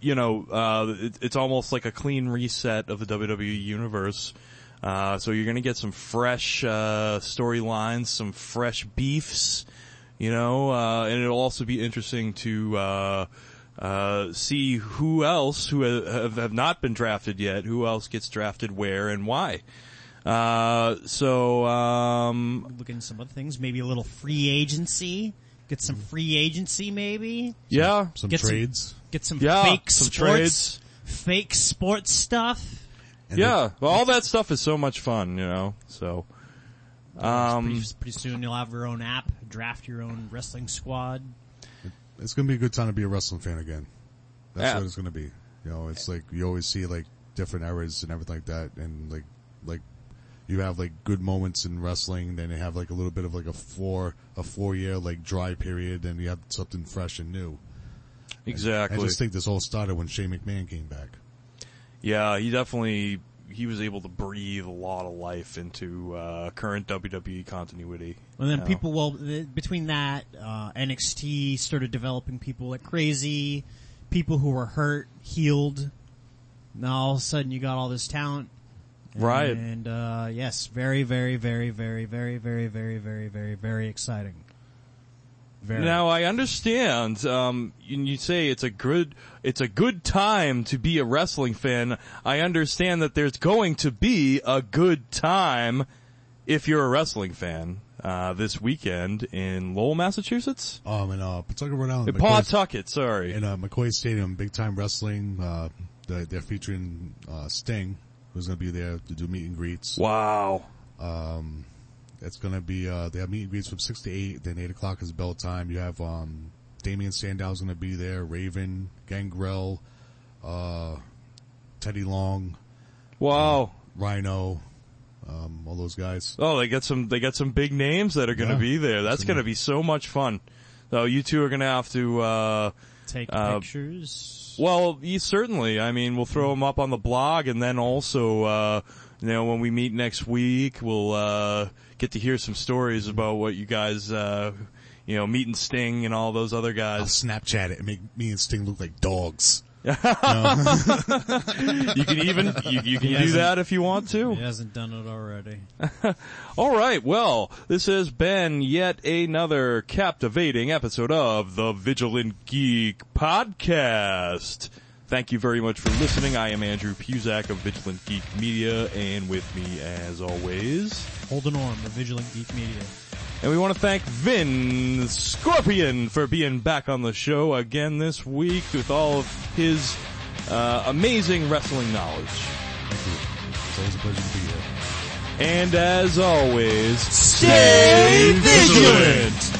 you know uh it, it's almost like a clean reset of the WWE universe Uh, so you're gonna get some fresh, uh, storylines, some fresh beefs, you know, uh, and it'll also be interesting to, uh, uh, see who else who have, have not been drafted yet, who else gets drafted where and why. Uh, so, um, Look into some other things, maybe a little free agency. Get some free agency, maybe. yeah, Some Get some- trades. Get some Yeah, fake some sports, trades. fake sports stuff. And yeah, well, all that stuff is so much fun, you know, so. Um, pretty, pretty soon you'll have your own app, draft your own wrestling squad. It's gonna be a good time to be a wrestling fan again. That's Yeah. what it's gonna be. You know, it's like you always see like different eras and everything like that, and like like you have like good moments in wrestling, then you have like a little bit of like a four a four year like dry period, and you have something fresh and new. Exactly. I exactly. just think this all started when Shane McMahon came back. Yeah, he definitely he was able to breathe a lot of life into uh, current WWE continuity. And then Yeah. people, well, the, between that, uh, NXT started developing people like crazy. People who were hurt, healed. Now all of a sudden you got all this talent. Right. And, uh, yes, very, very, very, very, very, very, very, very, very, very exciting. Very. Now I understand. Um, you say it's a good it's a good time to be a wrestling fan. I understand that there's going to be a good time if you're a wrestling fan uh, this weekend in Lowell, Massachusetts. Um, and uh, Pawtucket, Rhode Island, McCoy, Pawtucket, sorry. in uh, McCoy Stadium, big time wrestling. Uh, they're, they're featuring uh, Sting, who's gonna be there to do meet and greets. Wow. Um, it's gonna be, uh, they have meet and greets from 6 to 8, then 8 o'clock is bell time. You have, um, Damien Sandow's gonna be there, Raven, Gangrel, uh, Teddy Long, Wow. Rhino, um, all those guys. Oh, they got some they got some big names that are going to Yeah. be there. That's going to be so much fun. So you two are going to have to. uh Take uh, pictures. Well, you certainly. I mean, we'll throw them up on the blog, and then also, uh you know, when we meet next week, we'll uh get to hear some stories about what you guys, uh you know, meet and Sting and all those other I'll guys. Snapchat it and make me and Sting look like dogs. You can even you, you can do that if you want to. He hasn't done it already. All right. Well, this has been yet another captivating episode of the Vigilant Geek podcast. Thank you very much for listening. I am Andrew Puzak of Vigilant Geek Media, and with me, as always, Holden Orme of Vigilant Geek Media. and we want to thank Vin Scorpion for being back on the show again this week with all of his uh, amazing wrestling knowledge. Thank you. It's always a pleasure to be here. And as always, stay vigilant!